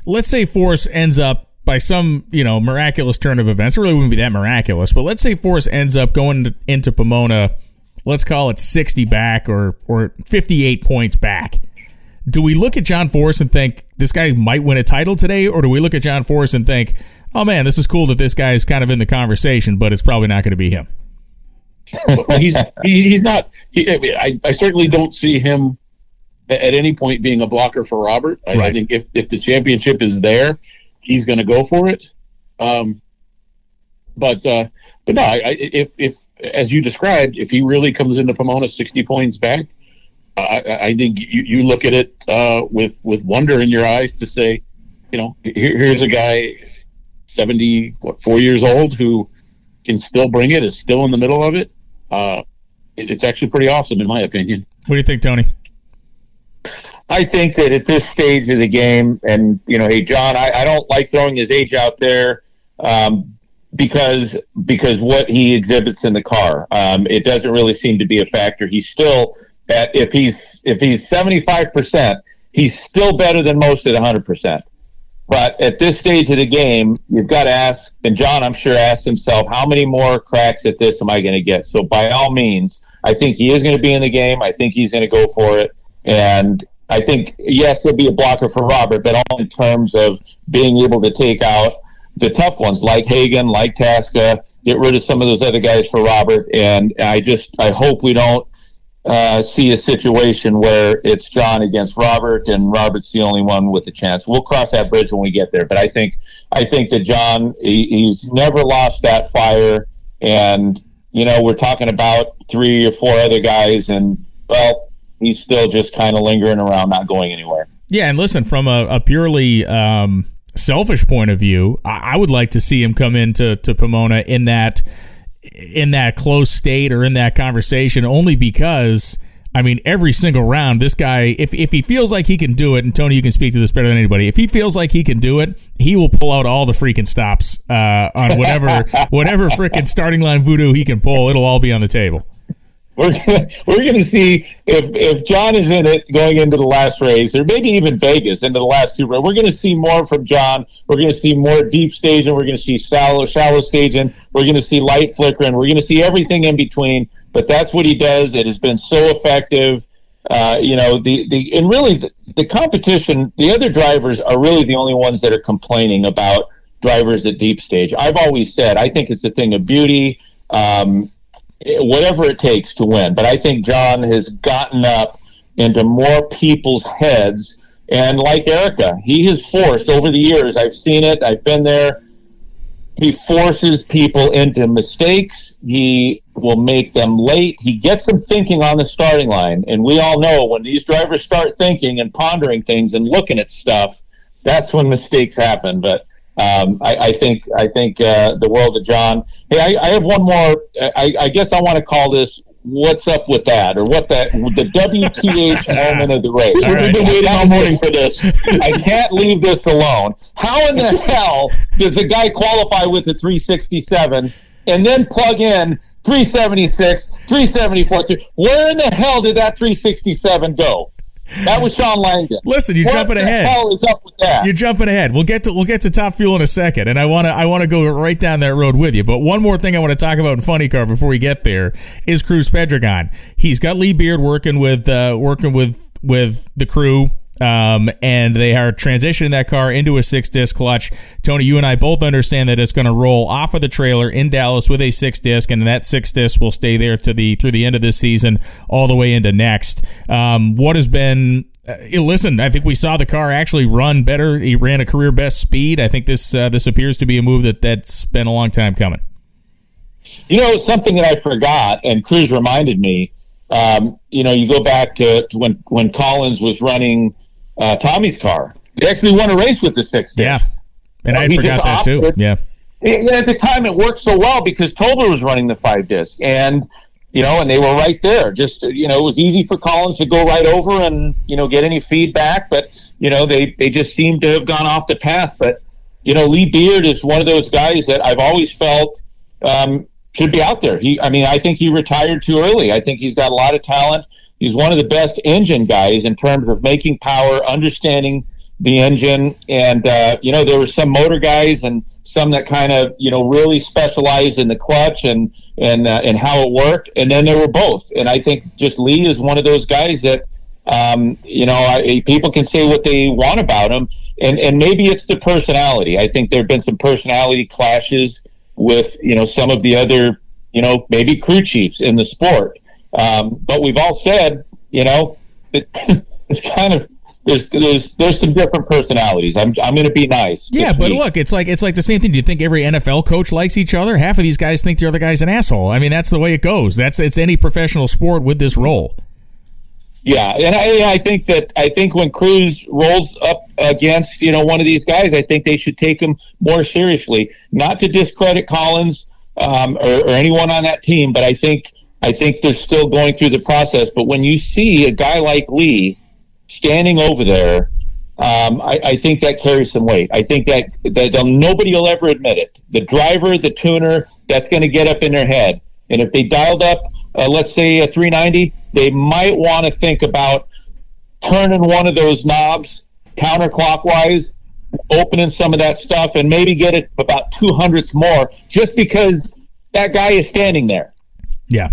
Let's say Force ends up by some you know miraculous turn of events. It really wouldn't be that miraculous, but let's say Force ends up going into Pomona. Let's call it 60 back or or 58 points back. do we look at John Force and think this guy might win a title today, or do we look at John Force and think, oh man, this is cool that this guy is kind of in the conversation, but it's probably not going to be him? he's he, he's not. He, I, I certainly don't see him at any point being a blocker for Robert. I, Right. I think if if the championship is there, he's going to go for it. Um, but uh, but no, I, I, if if as you described, if he really comes into Pomona sixty points back, I, I I think you, you look at it uh, with with wonder in your eyes to say, you know, here, here's a guy seventy what four years old who can still bring it, is still in the middle of it. Uh, it, it's actually pretty awesome, in my opinion. What do you think, Tony? I think that at this stage of the game, and you know, hey John, I, I don't like throwing his age out there um, because because what he exhibits in the car, um, it doesn't really seem to be a factor. He's still at if he's if he's seventy five percent, he's still better than most at hundred percent. But at this stage of the game, you've got to ask, and John, I'm sure, asked himself, how many more cracks at this am I going to get? So, by all means, I think he is going to be in the game. I think he's going to go for it. And I think, yes, he'll be a blocker for Robert, but all in terms of being able to take out the tough ones like Hagan, like Tasca, get rid of some of those other guys for Robert. And I just, I hope we don't uh, see a situation where it's John against Robert and Robert's the only one with a chance. We'll cross that bridge when we get there. But I think I think that John he, he's never lost that fire, and you know we're talking about three or four other guys, and well, he's still just kind of lingering around, not going anywhere. Yeah, and listen, from a, a purely um, selfish point of view, I, would like to see him come into to Pomona in that in that close state or in that conversation, only because I mean every single round, this guy, if if he feels like he can do it, and Tony, you can speak to this better than anybody. If he feels like he can do it, he will pull out all the freaking stops uh, on whatever whatever freaking starting line voodoo he can pull. It'll all be on the table. We're gonna, we're going to see if if John is in it going into the last race, or maybe even Vegas into the last two. We're going to see more from John. We're going to see more deep staging. We're going to see shallow shallow staging. We're going to see light flickering. We're going to see everything in between. But that's what he does. It has been so effective. Uh, you know the the and really the, the competition. The other drivers are really the only ones that are complaining about drivers at deep stage. I've always said I think it's a thing of beauty. Um, whatever it takes to win. But I think John has gotten up into more people's heads. And like Erica, he has forced over the years, I've seen it, I've been there. He forces people into mistakes. He will make them late. He gets them thinking on the starting line. And we all know when these drivers start thinking and pondering things and looking at stuff, that's when mistakes happen. But um, I, I think I think uh, the world of John. Hey, I, I have one more. I, I guess I want to call this "What's up with that?" or what that the WTH moment of the race. All right. We've been waiting all morning for this. I can't leave this alone. How in the hell does a guy qualify with a 367 and then plug in 376, 374? Where in the hell did that 367 go? That was Shawn Langdon. Listen, you're what jumping the ahead. hell is up with that? You're jumping ahead. We'll get to we'll get to top fuel in a second, and I want to I want to go right down that road with you. But one more thing I want to talk about in Funny Car before we get there is Cruz Pedregon. He's got Lee Beard working with uh, working with with the crew. Um, and they are transitioning that car into a six disc clutch. Tony, you and I both understand that it's going to roll off of the trailer in Dallas with a six disc, and that six disc will stay there to the through the end of this season, all the way into next. Um, what has been uh, listen, I think we saw the car actually run better. He ran a career best speed. I think this uh, this appears to be a move that that's been a long time coming. You know, something that I forgot, and Cruz reminded me. Um, you know, you go back to, to when when Collins was running uh, Tommy's car. They actually won a race with the six. Yeah, and I forgot that too. Yeah, at the time, it worked so well because Tolber was running the five disc, and you know, and they were right there. Just you know, it was easy for Collins to go right over and you know get any feedback, but you know, they they just seemed to have gone off the path. But you know, Lee Beard is one of those guys that I've always felt um, should be out there. He, I mean, I think he retired too early. I think he's got a lot of talent. He's one of the best engine guys in terms of making power, understanding the engine, and uh, you know, there were some motor guys and some that kind of you know really specialized in the clutch and and uh, and how it worked, and then there were both. And I think just Lee is one of those guys that Um, you know, I, people can say what they want about him, and and maybe it's the personality. I think there have been some personality clashes with you know some of the other you know maybe crew chiefs in the sport. Um, but we've all said, you know, it, it's kind of there's there's there's some different personalities. I'm I'm going to be nice. Yeah, but week. look, it's like it's like the same thing. Do you think every NFL coach likes each other? Half of these guys think the other guy's an asshole. I mean, that's the way it goes. That's it's any professional sport with this role. Yeah, and I, I think that I think when Cruz rolls up against you know one of these guys, I think they should take him more seriously. Not to discredit Collins um, or, or anyone on that team, but I think I think they're still going through the process. But when you see a guy like Lee standing over there, um, I, I, think that carries some weight. I think that that nobody will ever admit it. The driver, the tuner, that's going to get up in their head. And if they dialed up, uh, let's say a 390, they might want to think about turning one of those knobs counterclockwise, opening some of that stuff, and maybe get it about two hundredths more, just because that guy is standing there. Yeah,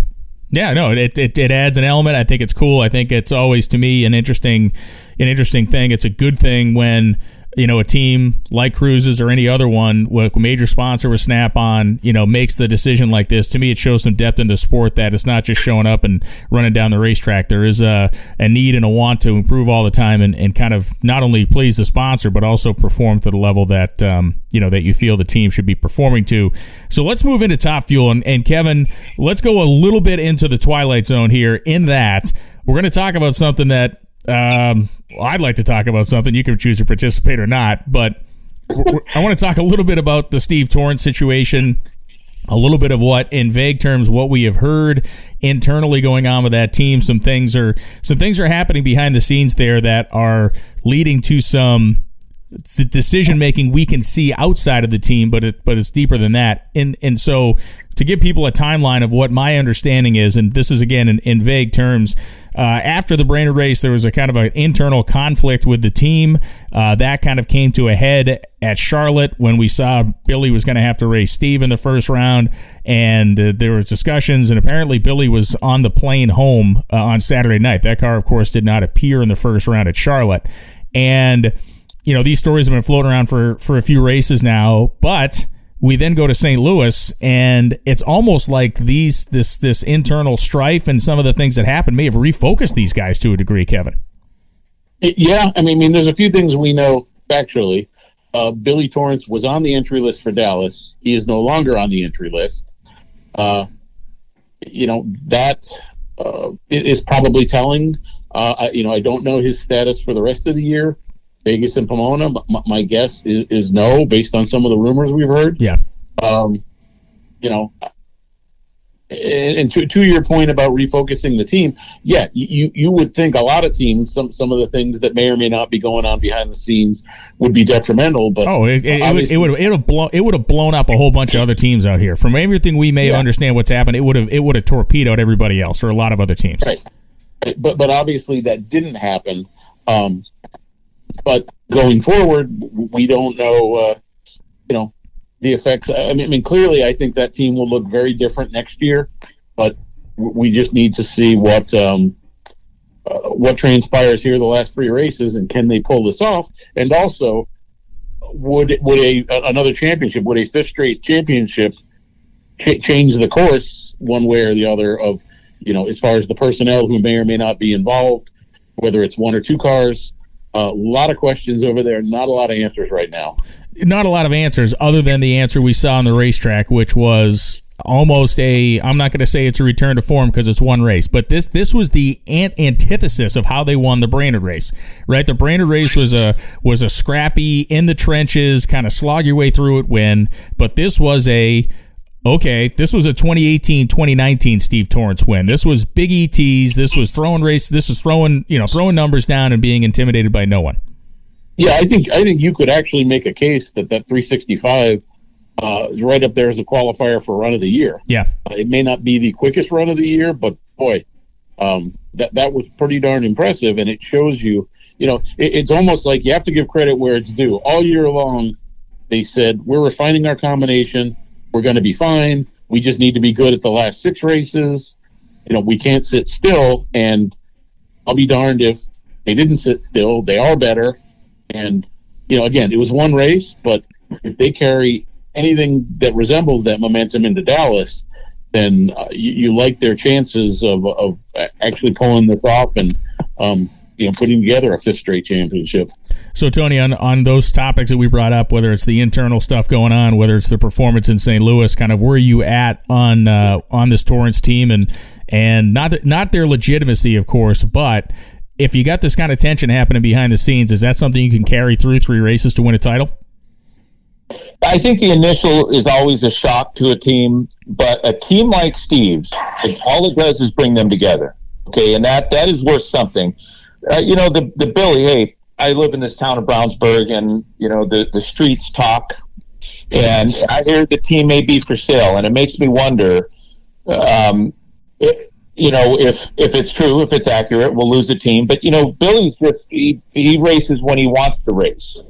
yeah, no, it, it, it adds an element. I think it's cool. I think it's always to me an interesting an interesting thing. It's a good thing when you know, a team like Cruz's or any other one, a major sponsor with Snap on, you know, makes the decision like this, to me, it shows some depth in the sport that it's not just showing up and running down the racetrack. There is a, a need and a want to improve all the time and, and kind of not only please the sponsor, but also perform to the level that, um, you know, that you feel the team should be performing to. So let's move into Top Fuel. And, and Kevin, let's go a little bit into the twilight zone here in that we're going to talk about something that um, I'd like to talk about something. You can choose to participate or not, but I want to talk a little bit about the Steve Torrence situation. A little bit of what, in vague terms, what we have heard internally going on with that team. Some things are some things are happening behind the scenes there that are leading to some decision making we can see outside of the team, but it, but it's deeper than that. And and so to give people a timeline of what my understanding is, and this is again in, in vague terms. Uh, after the Brainerd race, there was a kind of an internal conflict with the team. Uh, that kind of came to a head at Charlotte when we saw Billy was going to have to race Steve in the first round, and uh, there was discussions. And apparently, Billy was on the plane home uh, on Saturday night. That car, of course, did not appear in the first round at Charlotte, and you know these stories have been floating around for for a few races now, but we then go to St. Louis, and it's almost like these this this internal strife and some of the things that happened may have refocused these guys to a degree. Kevin. Yeah, I mean, I mean, there's a few things we know factually. Uh, Billy Torrence was on the entry list for Dallas. He is no longer on the entry list. Uh, you know that uh, is probably telling. Uh, I, you know, I don't know his status for the rest of the year. Vegas and Pomona? My, my guess is, is, no, based on some of the rumors we've heard. Yeah. Um, you know, and to, to your point about refocusing the team, yeah, you, you would think a lot of teams, some some of the things that may or may not be going on behind the scenes would be detrimental. But oh, it, it, it would it would it would blown it would have blown up a whole bunch of other teams out here. From everything we may yeah. understand what's happened, it would have it would have torpedoed everybody else or a lot of other teams. Right. But but obviously that didn't happen. Um, but going forward, we don't know. Uh, you know, the effects. I mean, I mean, clearly, I think that team will look very different next year. But we just need to see what um, uh, what transpires here the last three races, and can they pull this off? And also, would would a another championship, would a fifth straight championship ch- change the course one way or the other of you know as far as the personnel who may or may not be involved, whether it's one or two cars a lot of questions over there, not a lot of answers right now. Not a lot of answers, other than the answer we saw on the racetrack, which was almost a. I'm not going to say it's a return to form because it's one race, but this this was the ant- antithesis of how they won the Brainerd race. Right, the Brainerd race was a was a scrappy in the trenches, kind of slog your way through it win, but this was a okay, this was a 2018 2019 Steve Torrence win. This was big ETs. This was throwing race. This was throwing, you know, throwing numbers down and being intimidated by no one. Yeah, I think I think you could actually make a case that that 365 uh, is right up there as a qualifier for run of the year. Yeah, uh, it may not be the quickest run of the year, but boy, um, that that was pretty darn impressive, and it shows you. You know, it, it's almost like you have to give credit where it's due. All year long, they said we're refining our combination we're going to be fine. We just need to be good at the last six races. You know, we can't sit still. And I'll be darned if they didn't sit still. They are better, and you know, again, it was one race, but if they carry anything that resembles that momentum into Dallas, then uh, you, you, like their chances of, of actually pulling this off and um, you know putting together a fifth straight championship. So Tony, on on those topics that we brought up, whether it's the internal stuff going on, whether it's the performance in St. Louis, kind of where are you at on uh, on this Torrence team, and and not not their legitimacy, of course, but if you got this kind of tension happening behind the scenes, is that something you can carry through three races to win a title? I think the initial is always a shock to a team, but a team like Steve's, all it does is bring them together. Okay, and that that is worth something. Uh, you know, the the Billy. Hey, I live in this town of Brownsburg, and you know the the streets talk, and I hear the team may be for sale, and it makes me wonder. Um, if, you know, if if it's true, if it's accurate, we'll lose the team. But you know, Billy's just he, he races when he wants to race,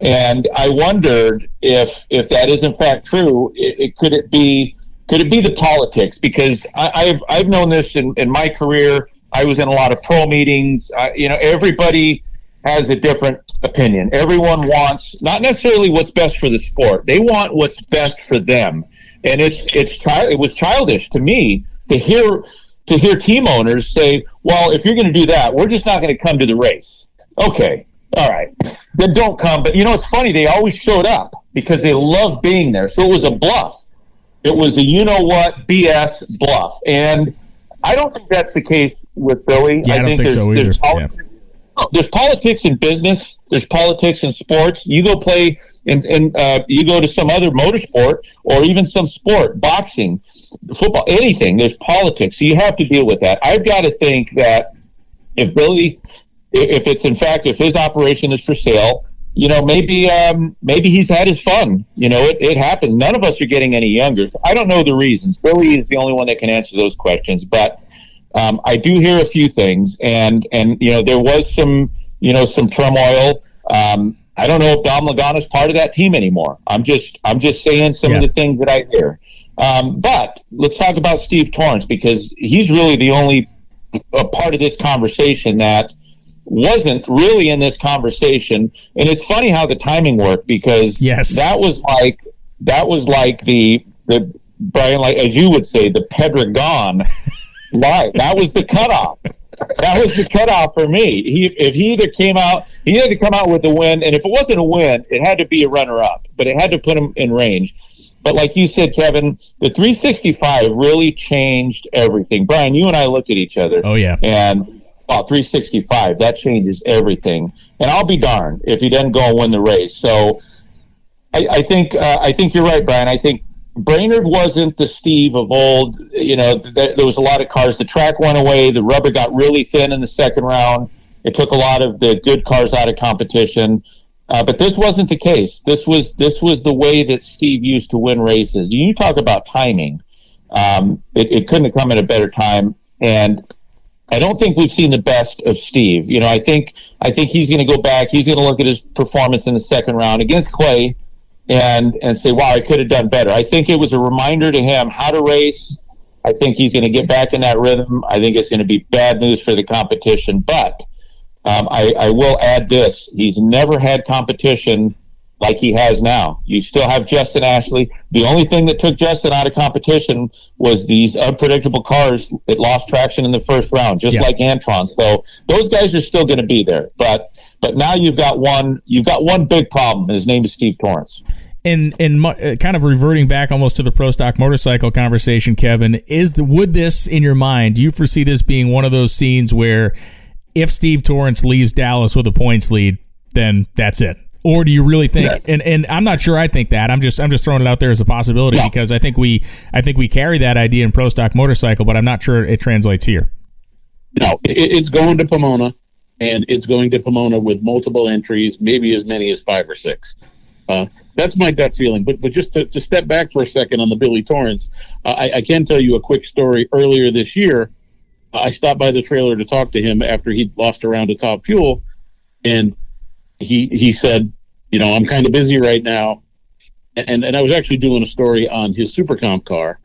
and I wondered if if that is in fact true, it, it could it be could it be the politics? Because I, have I've known this in, in my career. I was in a lot of pro meetings. You know, everybody has a different opinion. Everyone wants not necessarily what's best for the sport. They want what's best for them, and it's it's it was childish to me to hear to hear team owners say, "Well, if you're going to do that, we're just not going to come to the race." Okay, all right, then don't come. But you know, it's funny; they always showed up because they love being there. So it was a bluff. It was a you know what BS bluff, and I don't think that's the case with Billy. Yeah, I, I think, think so either. Yeah. There's politics in business. There's politics in sports. You go play and and uh, you go to some other motorsport or even some sport, boxing football, anything. There's politics, so you have to deal with that. I've got to think that if Billy, if it's in fact, if his operation is for sale, you know, maybe um, maybe he's had his fun. You know, it, it happens. None of us are getting any younger. I don't know the reasons. Billy is the only one that can answer those questions, but um, I do hear a few things, and and you know, there was some you know some turmoil. Um, I don't know if Dom Lagana is part of that team anymore. I'm just I'm just saying some yeah. of the things that I hear. Um, but let's talk about Steve Torrence because he's really the only part of this conversation that wasn't really in this conversation. And it's funny how the timing worked because yes. that was like that was like the the Brian, like as you would say, the Pedregon lie. That was the cutoff. That was the cutoff for me. He if he either came out, he had to come out with a win, and if it wasn't a win, it had to be a runner up. But it had to put him in range. But like you said, Kevin, the 365 really changed everything. Brian, you and I looked at each other. Oh yeah, and oh, 365 that changes everything. And I'll be darned if he doesn't go and win the race. So I, I think uh, I think you're right, Brian. I think Brainerd wasn't the Steve of old. You know, th- there was a lot of cars. The track went away. The rubber got really thin in the second round. It took a lot of the good cars out of competition. Uh, but this wasn't the case. This was this was the way that Steve used to win races. You talk about timing. Um, it, it couldn't have come at a better time. And I don't think we've seen the best of Steve. You know, I think I think he's going to go back. He's going to look at his performance in the second round against Clay, and and say, "Wow, I could have done better." I think it was a reminder to him how to race. I think he's going to get back in that rhythm. I think it's going to be bad news for the competition, but um, I, I will add this: he's never had competition like he has now. You still have Justin Ashley. The only thing that took Justin out of competition was these unpredictable cars that lost traction in the first round, just yeah. like Antron. So those guys are still going to be there. But but now you've got one you've got one big problem. His name is Steve Torrence. And and uh, kind of reverting back almost to the pro stock motorcycle conversation, Kevin, is the would this in your mind? Do you foresee this being one of those scenes where if Steve Torrence leaves Dallas with a points lead, then that's it. Or do you really think? Yeah. And and I'm not sure. I think that I'm just I'm just throwing it out there as a possibility yeah. because I think we I think we carry that idea in pro stock motorcycle, but I'm not sure it translates here. No, it's going to Pomona, and it's going to Pomona with multiple entries, maybe as many as five or six. Uh, that's my gut feeling. But but just to, to, step back for a second on the Billy Torrence, uh, I, I, can tell you a quick story. Earlier this year, I stopped by the trailer to talk to him after he'd lost a round of top fuel, and he he said, you know, I'm kind of busy right now, and and I was actually doing a story on his super comp car,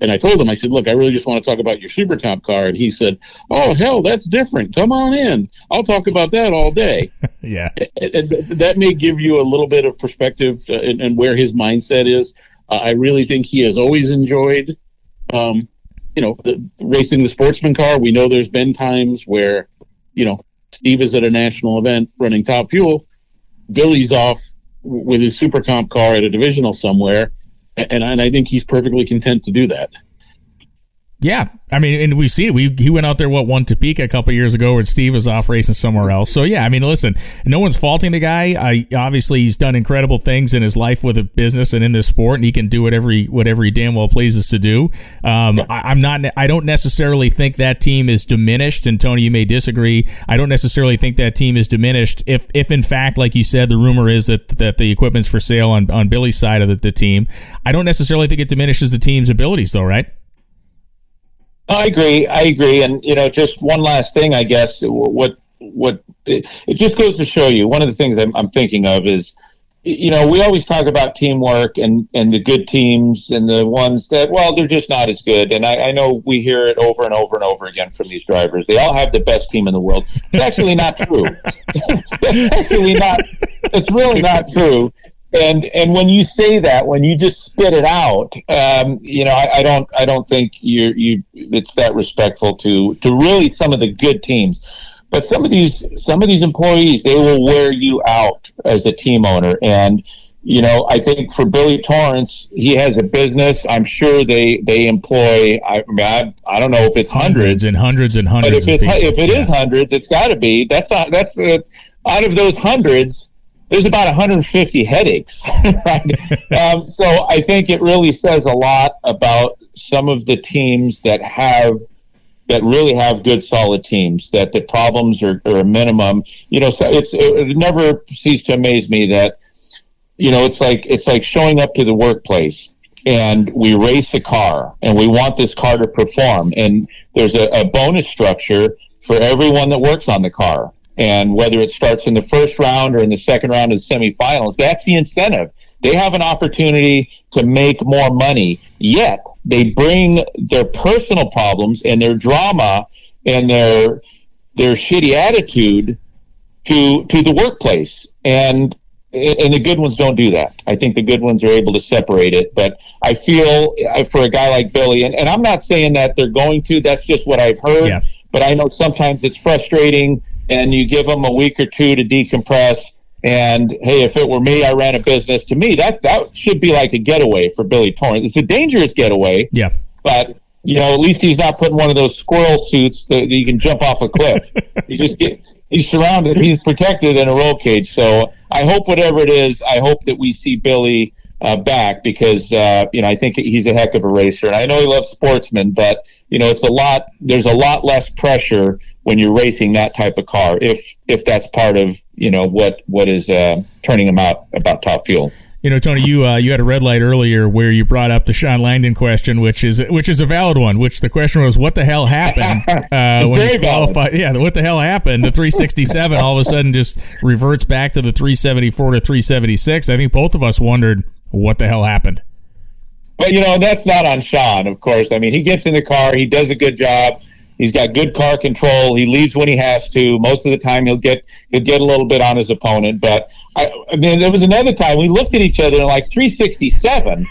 and I told him, I said, look, I really just want to talk about your super comp car. And he said, oh, hell, that's different. Come on in. I'll talk about that all day. yeah. And, that may give you a little bit of perspective uh, and, and where his mindset is. Uh, I really think he has always enjoyed, um, you know, the, racing the sportsman car. We know there's been times where, you know, Steve is at a national event running top fuel. Billy's off with his super comp car at a divisional somewhere and, and I think he's perfectly content to do that. Yeah, I mean, and we see it. We he went out there what won Topeka a couple years ago, where Steve was off racing somewhere else. So yeah, I mean, listen, no one's faulting the guy. I obviously he's done incredible things in his life with a business and in this sport, and he can do whatever he whatever he damn well pleases to do. Um, I, I'm not. I don't necessarily think that team is diminished. And Tony, you may disagree. I don't necessarily think that team is diminished. If if in fact, like you said, the rumor is that that the equipment's for sale on on Billy's side of the, the team. I don't necessarily think it diminishes the team's abilities, though, right? I agree. I agree. And you know, just one last thing, I guess. What what it, just goes to show you. One of the things I'm, I'm thinking of is, you know, we always talk about teamwork and and the good teams and the ones that well, they're just not as good. And I, I know we hear it over and over and over again from these drivers. They all have the best team in the world. It's actually not true. it's actually not. It's really not true and and when you say that, when you just spit it out, um, you know, I, I, don't I don't think you you it's that respectful to to really some of the good teams. But some of these some of these employees, they will wear you out as a team owner. And you know, I think for Billy Torrence, he has a business. I'm sure they they employ. I mean, I, I don't know if it's hundreds, hundreds and hundreds and hundreds. But if it's if it yeah. is hundreds, it's got to be. That's not that's uh, out of those hundreds there's about 150 headaches. right? um, so I think it really says a lot about some of the teams that have that really have good solid teams that the problems are, are a minimum you know so it's it, never ceased to amaze me that you know it's like it's like showing up to the workplace and we race a car and we want this car to perform and there's a, a bonus structure for everyone that works on the car and whether it starts in the first round or in the second round of the semifinals, that's the incentive. They have an opportunity to make more money, yet they bring their personal problems and their drama and their their shitty attitude to to the workplace. And and the good ones don't do that. I think the good ones are able to separate it. But I feel for a guy like Billy, and, and I'm not saying that they're going to. That's just what I've heard. Yeah. But I know sometimes it's frustrating and you give them a week or two to decompress. And hey, if it were me, I ran a business. To me, that that should be like a getaway for Billy Torrence. It's a dangerous getaway. Yeah. But you know, at least he's not putting one of those squirrel suits that you can jump off a cliff. he just get he's surrounded. He's protected in a roll cage. So I hope whatever it is, I hope that we see Billy uh, back because uh, you know I think he's a heck of a racer, and I know he loves sportsmen, but you know it's a lot. There's a lot less pressure when you're racing that type of car, if if that's part of you know what what is uh, turning them out about top fuel. You know, Tony, you uh, you had a red light earlier where you brought up the Shawn Langdon question, which is which is a valid one. Which the question was, what the hell happened uh, when you qualified? Yeah, what the hell happened? The 367 all of a sudden just reverts back to the 374 to 376. I think both of us wondered what the hell happened. But you know, that's not on Shawn, of course. I mean, he gets in the car, he does a good job. He's got good car control. He leaves when he has to. Most of the time, he'll get he'll get a little bit on his opponent. But I, I mean, there was another time we looked at each other and like 367.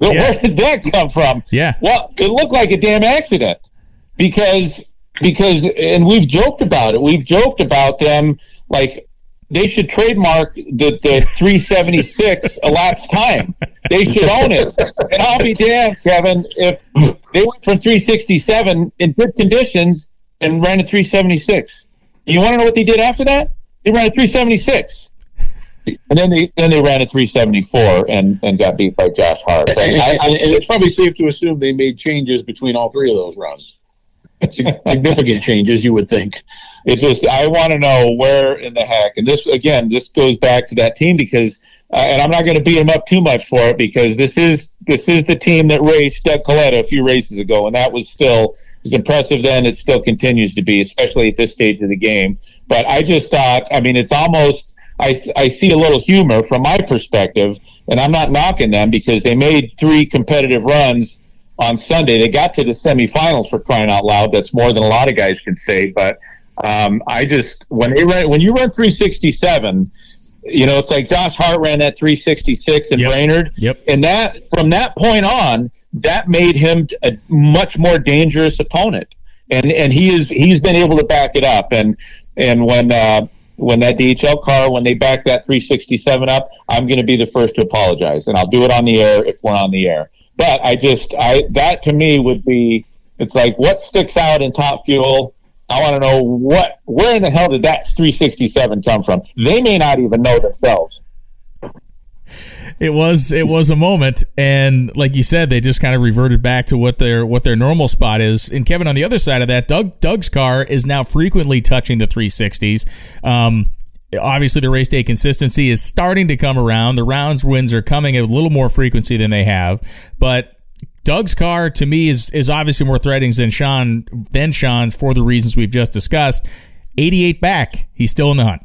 yeah. Where did that come from? Yeah. Well, it looked like a damn accident because because and we've joked about it. We've joked about them like they should trademark the, the 376 elapsed time. They should own it. And I'll be damned, Kevin, if they went from 367 in good conditions and ran a 376. You want to know what they did after that? They ran a 376. And then they then they ran a 374 and, and got beat by Josh Hart. And, and, I, I, and it's probably safe to assume they made changes between all three of those runs. Significant changes, you would think. It's just I want to know where in the heck, and this again, this goes back to that team because, uh, and I'm not going to beat him up too much for it because this is this is the team that raced Doug Kalitta a few races ago, and that was still as impressive then. It still continues to be, especially at this stage of the game. But I just thought, I mean, it's almost. I, I see a little humor from my perspective, and I'm not knocking them because they made three competitive runs on Sunday. They got to the semifinals for crying out loud. That's more than a lot of guys can say. But um, I just when they run when you run 367, you know it's like Josh Hart ran that 366 in Yep. Brainerd. Yep. And that from that point on, that made him a much more dangerous opponent. And and he is he's been able to back it up. And and when uh, when that DHL car when they back that 367 up, I'm going to be the first to apologize, and I'll do it on the air if we're on the air. But I just I that to me would be it's like what sticks out in Top Fuel. I want to know what where in the hell did that 367 come from? They may not even know themselves. it was it was a moment and like you said they just kind of reverted back to what their what their normal spot is and kevin on the other side of that doug doug's car is now frequently touching the 360s um obviously the race day consistency is starting to come around the rounds wins are coming at a little more frequency than they have but Doug's car to me is is obviously more threatening than Shawn than Shawn's for the reasons we've just discussed. 88 back, he's still in the hunt.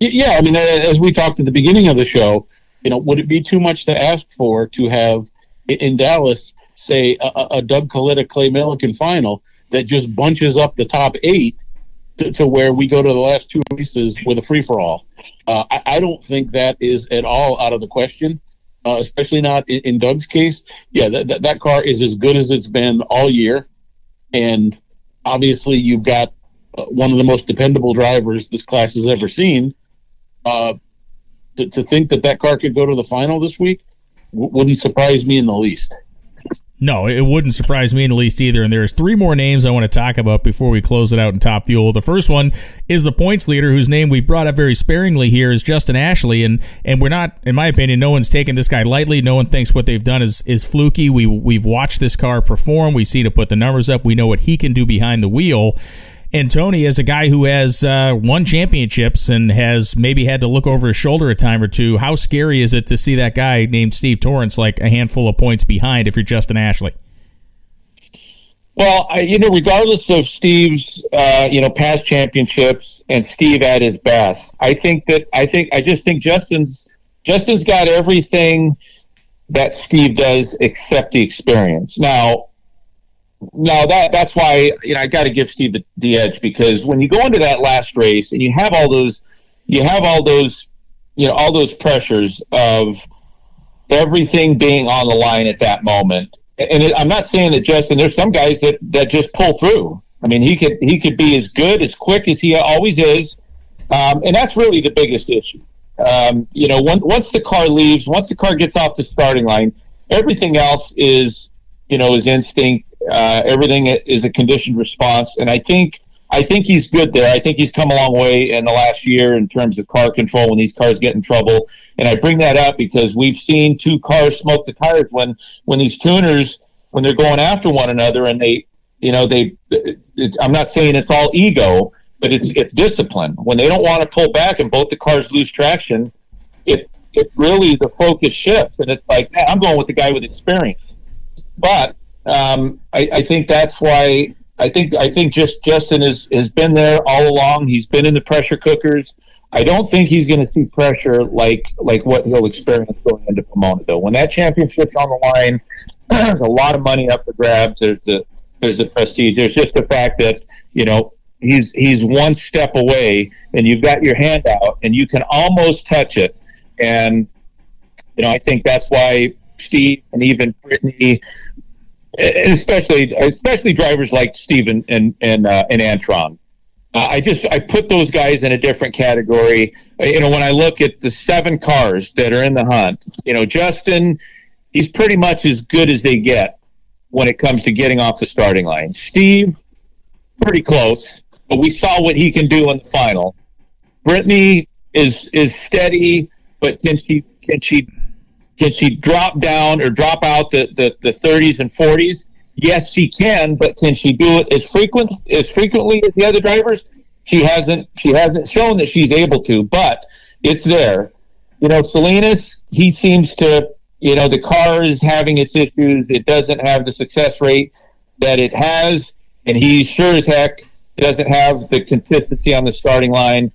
Yeah, I mean, as we talked at the beginning of the show, you know, would it be too much to ask for to have in Dallas, say, a, a- Doug Kalitta Clay Millican final that just bunches up the top eight to, to where we go to the last two races with a free for all? Uh, I, I don't think that is at all out of the question, uh, especially not in, in Doug's case. Yeah, that, that, that car is as good as it's been all year. And obviously, you've got uh, one of the most dependable drivers this class has ever seen. Uh, to, to think that that car could go to the final this week w- wouldn't surprise me in the least. No, it wouldn't surprise me in the least either. And there's three more names I want to talk about before we close it out in top fuel. The first one is the points leader, whose name we've brought up very sparingly here, is Justin Ashley. And and we're not, in my opinion, no one's taken this guy lightly. No one thinks what they've done is is fluky. We we've watched this car perform. We see to put the numbers up. We know what he can do behind the wheel. And Tony, as a guy who has uh, won championships and has maybe had to look over his shoulder a time or two, how scary is it to see that guy named Steve Torrence like a handful of points behind if you're Justin Ashley? Well, I, you know, regardless of Steve's, uh, you know, past championships and Steve at his best, I think that I think I just think Justin's Justin's got everything that Steve does except the experience. Now, now that that's why you know I got to give Steve the, the edge because when you go into that last race and you have all those, you have all those, you know, all those pressures of everything being on the line at that moment and it, I'm not saying that Justin. There's some guys that that just pull through. I mean, he could he could be as good as quick as he always is, um, and that's really the biggest issue. Um, you know, once once the car leaves, once the car gets off the starting line, everything else is you know is instinct. Uh, everything is a conditioned response, and I think I think he's good there. I think he's come a long way in the last year in terms of car control when these cars get in trouble. And I bring that up because we've seen two cars smoke the tires when when these tuners when they're going after one another and they you know they I'm not saying it's all ego, but it's it's discipline. When they don't want to pull back and both the cars lose traction, it it really the focus shifts and it's like "Man, I'm going with the guy with experience. But um, I, I think that's why I think I think just Justin has has been there all along. He's been in the pressure cookers. I don't think he's going to see pressure like like what he'll experience going into Pomona. Though, when that championship's on the line, there's a lot of money up for grabs. There's a there's a prestige. There's just the fact that you know he's he's one step away, and you've got your hand out, and you can almost touch it. And you know, I think that's why Steve and even Brittany especially especially drivers like Steven and and uh, and Antron. Uh, I just I put those guys in a different category. Uh, You know, when I look at the seven cars that are in the hunt, you know, Justin, he's pretty much as good as they get when it comes to getting off the starting line. Steve, pretty close, but we saw what he can do in the final. Brittany is is steady, but can she can she can she drop down or drop out the, the, the 30s and 40s? Yes, she can, but can she do it as frequent as frequently as the other drivers? She hasn't. She hasn't shown that she's able to, but it's there. You know, Salinas. He seems to. You know, the car is having its issues. It doesn't have the success rate that it has, and he sure as heck doesn't have the consistency on the starting line.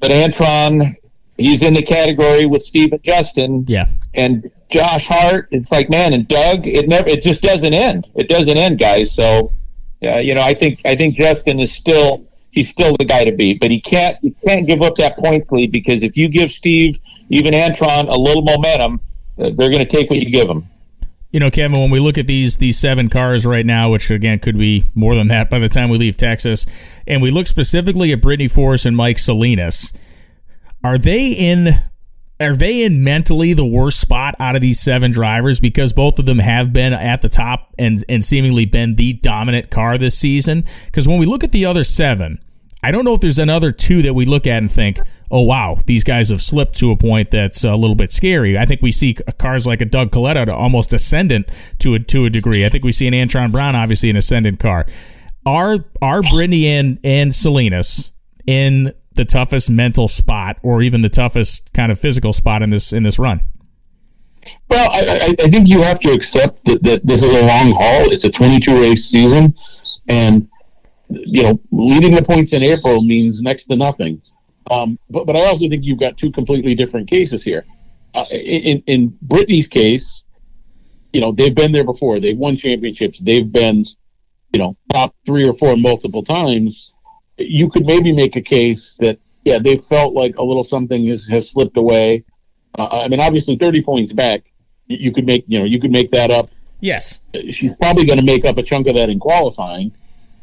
But Antron, he's in the category with Steve and Justin. Yeah. And Josh Hart, it's like man, and Doug, it never, it just doesn't end. It doesn't end, guys. So, yeah, you know, I think I think Justin is still he's still the guy to beat, but he can't he can't give up that points lead because if you give Steve even Antron a little momentum, uh, they're going to take what you give them. You know, Kevin, when we look at these these seven cars right now, which again could be more than that by the time we leave Texas, and we look specifically at Brittany Force and Mike Salinas, are they in are they in mentally the worst spot out of these seven drivers because both of them have been at the top and and seemingly been the dominant car this season? Because when we look at the other seven, I don't know if there's another two that we look at and think, oh wow, these guys have slipped to a point that's a little bit scary. I think we see cars like a Doug Kalitta almost ascendant to a to a degree. I think we see an Antron Brown obviously an ascendant car. Are are Brittany and and Salinas in the toughest mental spot or even the toughest kind of physical spot in this in this run? Well, I, I think you have to accept that, that this is a long haul. It's a 22 race season, and you know, leading the points in April means next to nothing. Um, but, but I also think you've got two completely different cases here. Uh, in, in Brittany's case, you know, they've been there before. They've won championships. They've been, you know, top three or four multiple times. You could maybe make a case that, yeah, they felt like a little something has, has slipped away. Uh, I mean, obviously, 30 points back, you could make, you know, you could make that up. Yes. She's probably going to make up a chunk of that in qualifying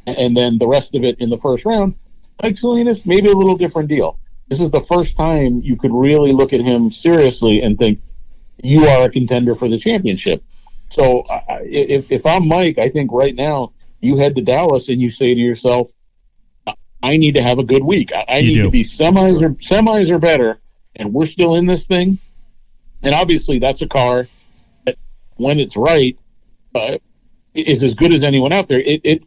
and then the rest of it in the first round. Mike Salinas, maybe a little different deal. This is the first time you could really look at him seriously and think you are a contender for the championship. So if, if I'm Mike, I think right now you head to Dallas and you say to yourself, I need to have a good week. I, I need do. to be semis or semis or better, and we're still in this thing. And obviously, that's a car that, when it's right, uh, is as good as anyone out there. It, it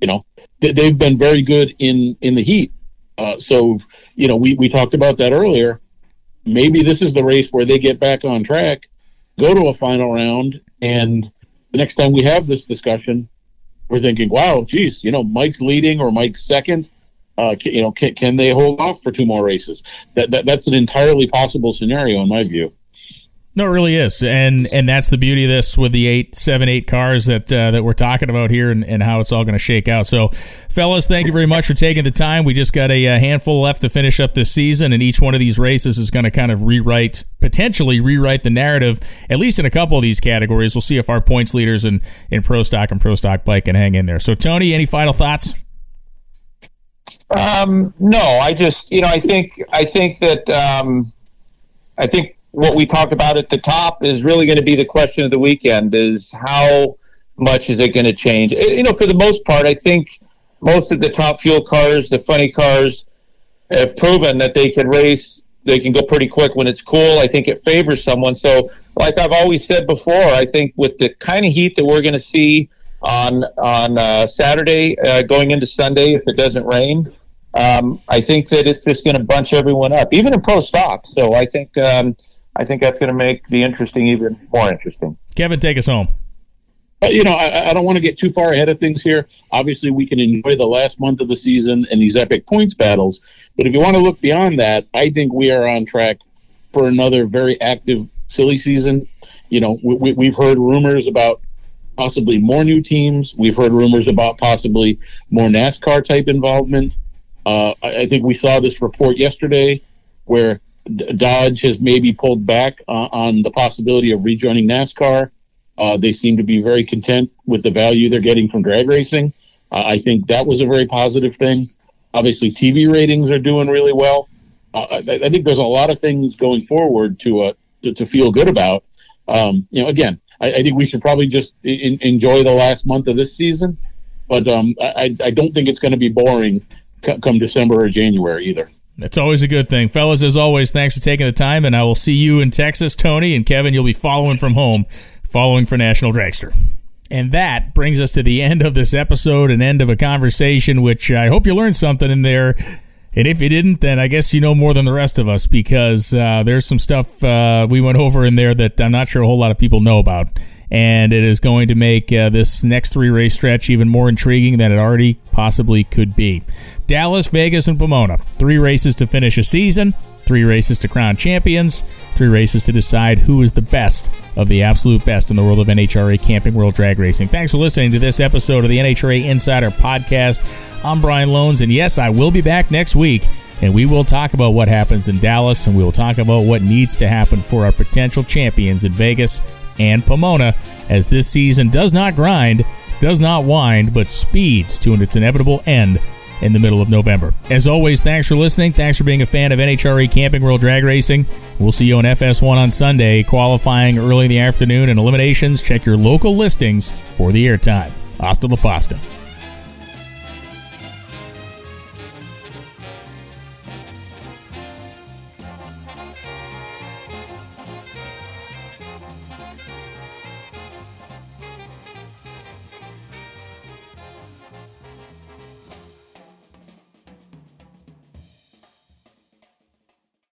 you know, they've been very good in in the heat. Uh, so you know, we we talked about that earlier. Maybe this is the race where they get back on track, go to a final round, and the next time we have this discussion, we're thinking, "Wow, geez, you know, Mike's leading or Mike's second. Uh, can, you know, can, can they hold off for two more races? That, that that's an entirely possible scenario in my view. No, it really is, and and that's the beauty of this with the eight, seven, eight cars that uh, that we're talking about here, and, and how it's all going to shake out. So, fellas, thank you very much for taking the time. We just got a, a, handful left to finish up this season, and each one of these races is going to kind of rewrite, potentially rewrite the narrative, at least in a couple of these categories. We'll see if our points leaders in in pro stock and pro stock bike can hang in there. So, Tony, any final thoughts? Um, no, I just you know I think I think that um, I think what we talked about at the top is really going to be the question of the weekend is how much is it going to change? Eh, you know, for the most part, I think most of the top fuel cars, the funny cars, have proven that they can race. They can go pretty quick when it's cool. I think it favors someone. So, like I've always said before, I think with the kind of heat that we're going to see on on uh, Saturday uh, going into Sunday, if it doesn't rain, um, I think that it's just going to bunch everyone up, even in pro stock. So I think um, I think that's going to make the interesting even more interesting. Kevin, take us home. But, you know, I, I don't want to get too far ahead of things here. Obviously, we can enjoy the last month of the season and these epic points battles. But if you want to look beyond that, I think we are on track for another very active silly season. You know, we, we, have heard rumors about possibly more new teams. We've heard rumors about possibly more NASCAR type involvement. Uh, I, think we saw this report yesterday where Dodge has maybe pulled back uh, on the possibility of rejoining NASCAR. Uh, they seem to be very content with the value they're getting from drag racing. I think that was a very positive thing. Obviously, TV ratings are doing really well. Uh, I, I, think there's a lot of things going forward to uh, to, to, feel good about. Um, you know, again, I, I, think we should probably just in, enjoy the last month of this season, but um, I, I don't think it's going to be boring come December or January either. That's always a good thing. Fellas, as always, thanks for taking the time, and I will see you in Texas, Tony, and Kevin, you'll be following from home, following for National Dragster. And that brings us to the end of this episode, an end of a conversation, which I hope you learned something in there. And if you didn't, then I guess you know more than the rest of us because uh, there's some stuff uh, we went over in there that I'm not sure a whole lot of people know about and it is going to make uh, this next three race stretch even more intriguing than it already possibly could be. Dallas, Vegas, and Pomona. Three races to finish a season. Three races to crown champions, three races to decide who is the best of the absolute best in the world of NHRA Camping World Drag Racing. Thanks for listening to this episode of the NHRA Insider Podcast. I'm Brian Lohnes, and yes, I will be back next week, and we will talk about what happens in Dallas, and we will talk about what needs to happen for our potential champions in Vegas and Pomona, as this season does not grind, does not wind, but speeds to its inevitable end in the middle of November. As always, thanks for listening. Thanks for being a fan of NHRA Camping World Drag Racing. We'll see you on FS1 on Sunday, qualifying early in the afternoon and eliminations. Check your local listings for the airtime. Hasta la pasta.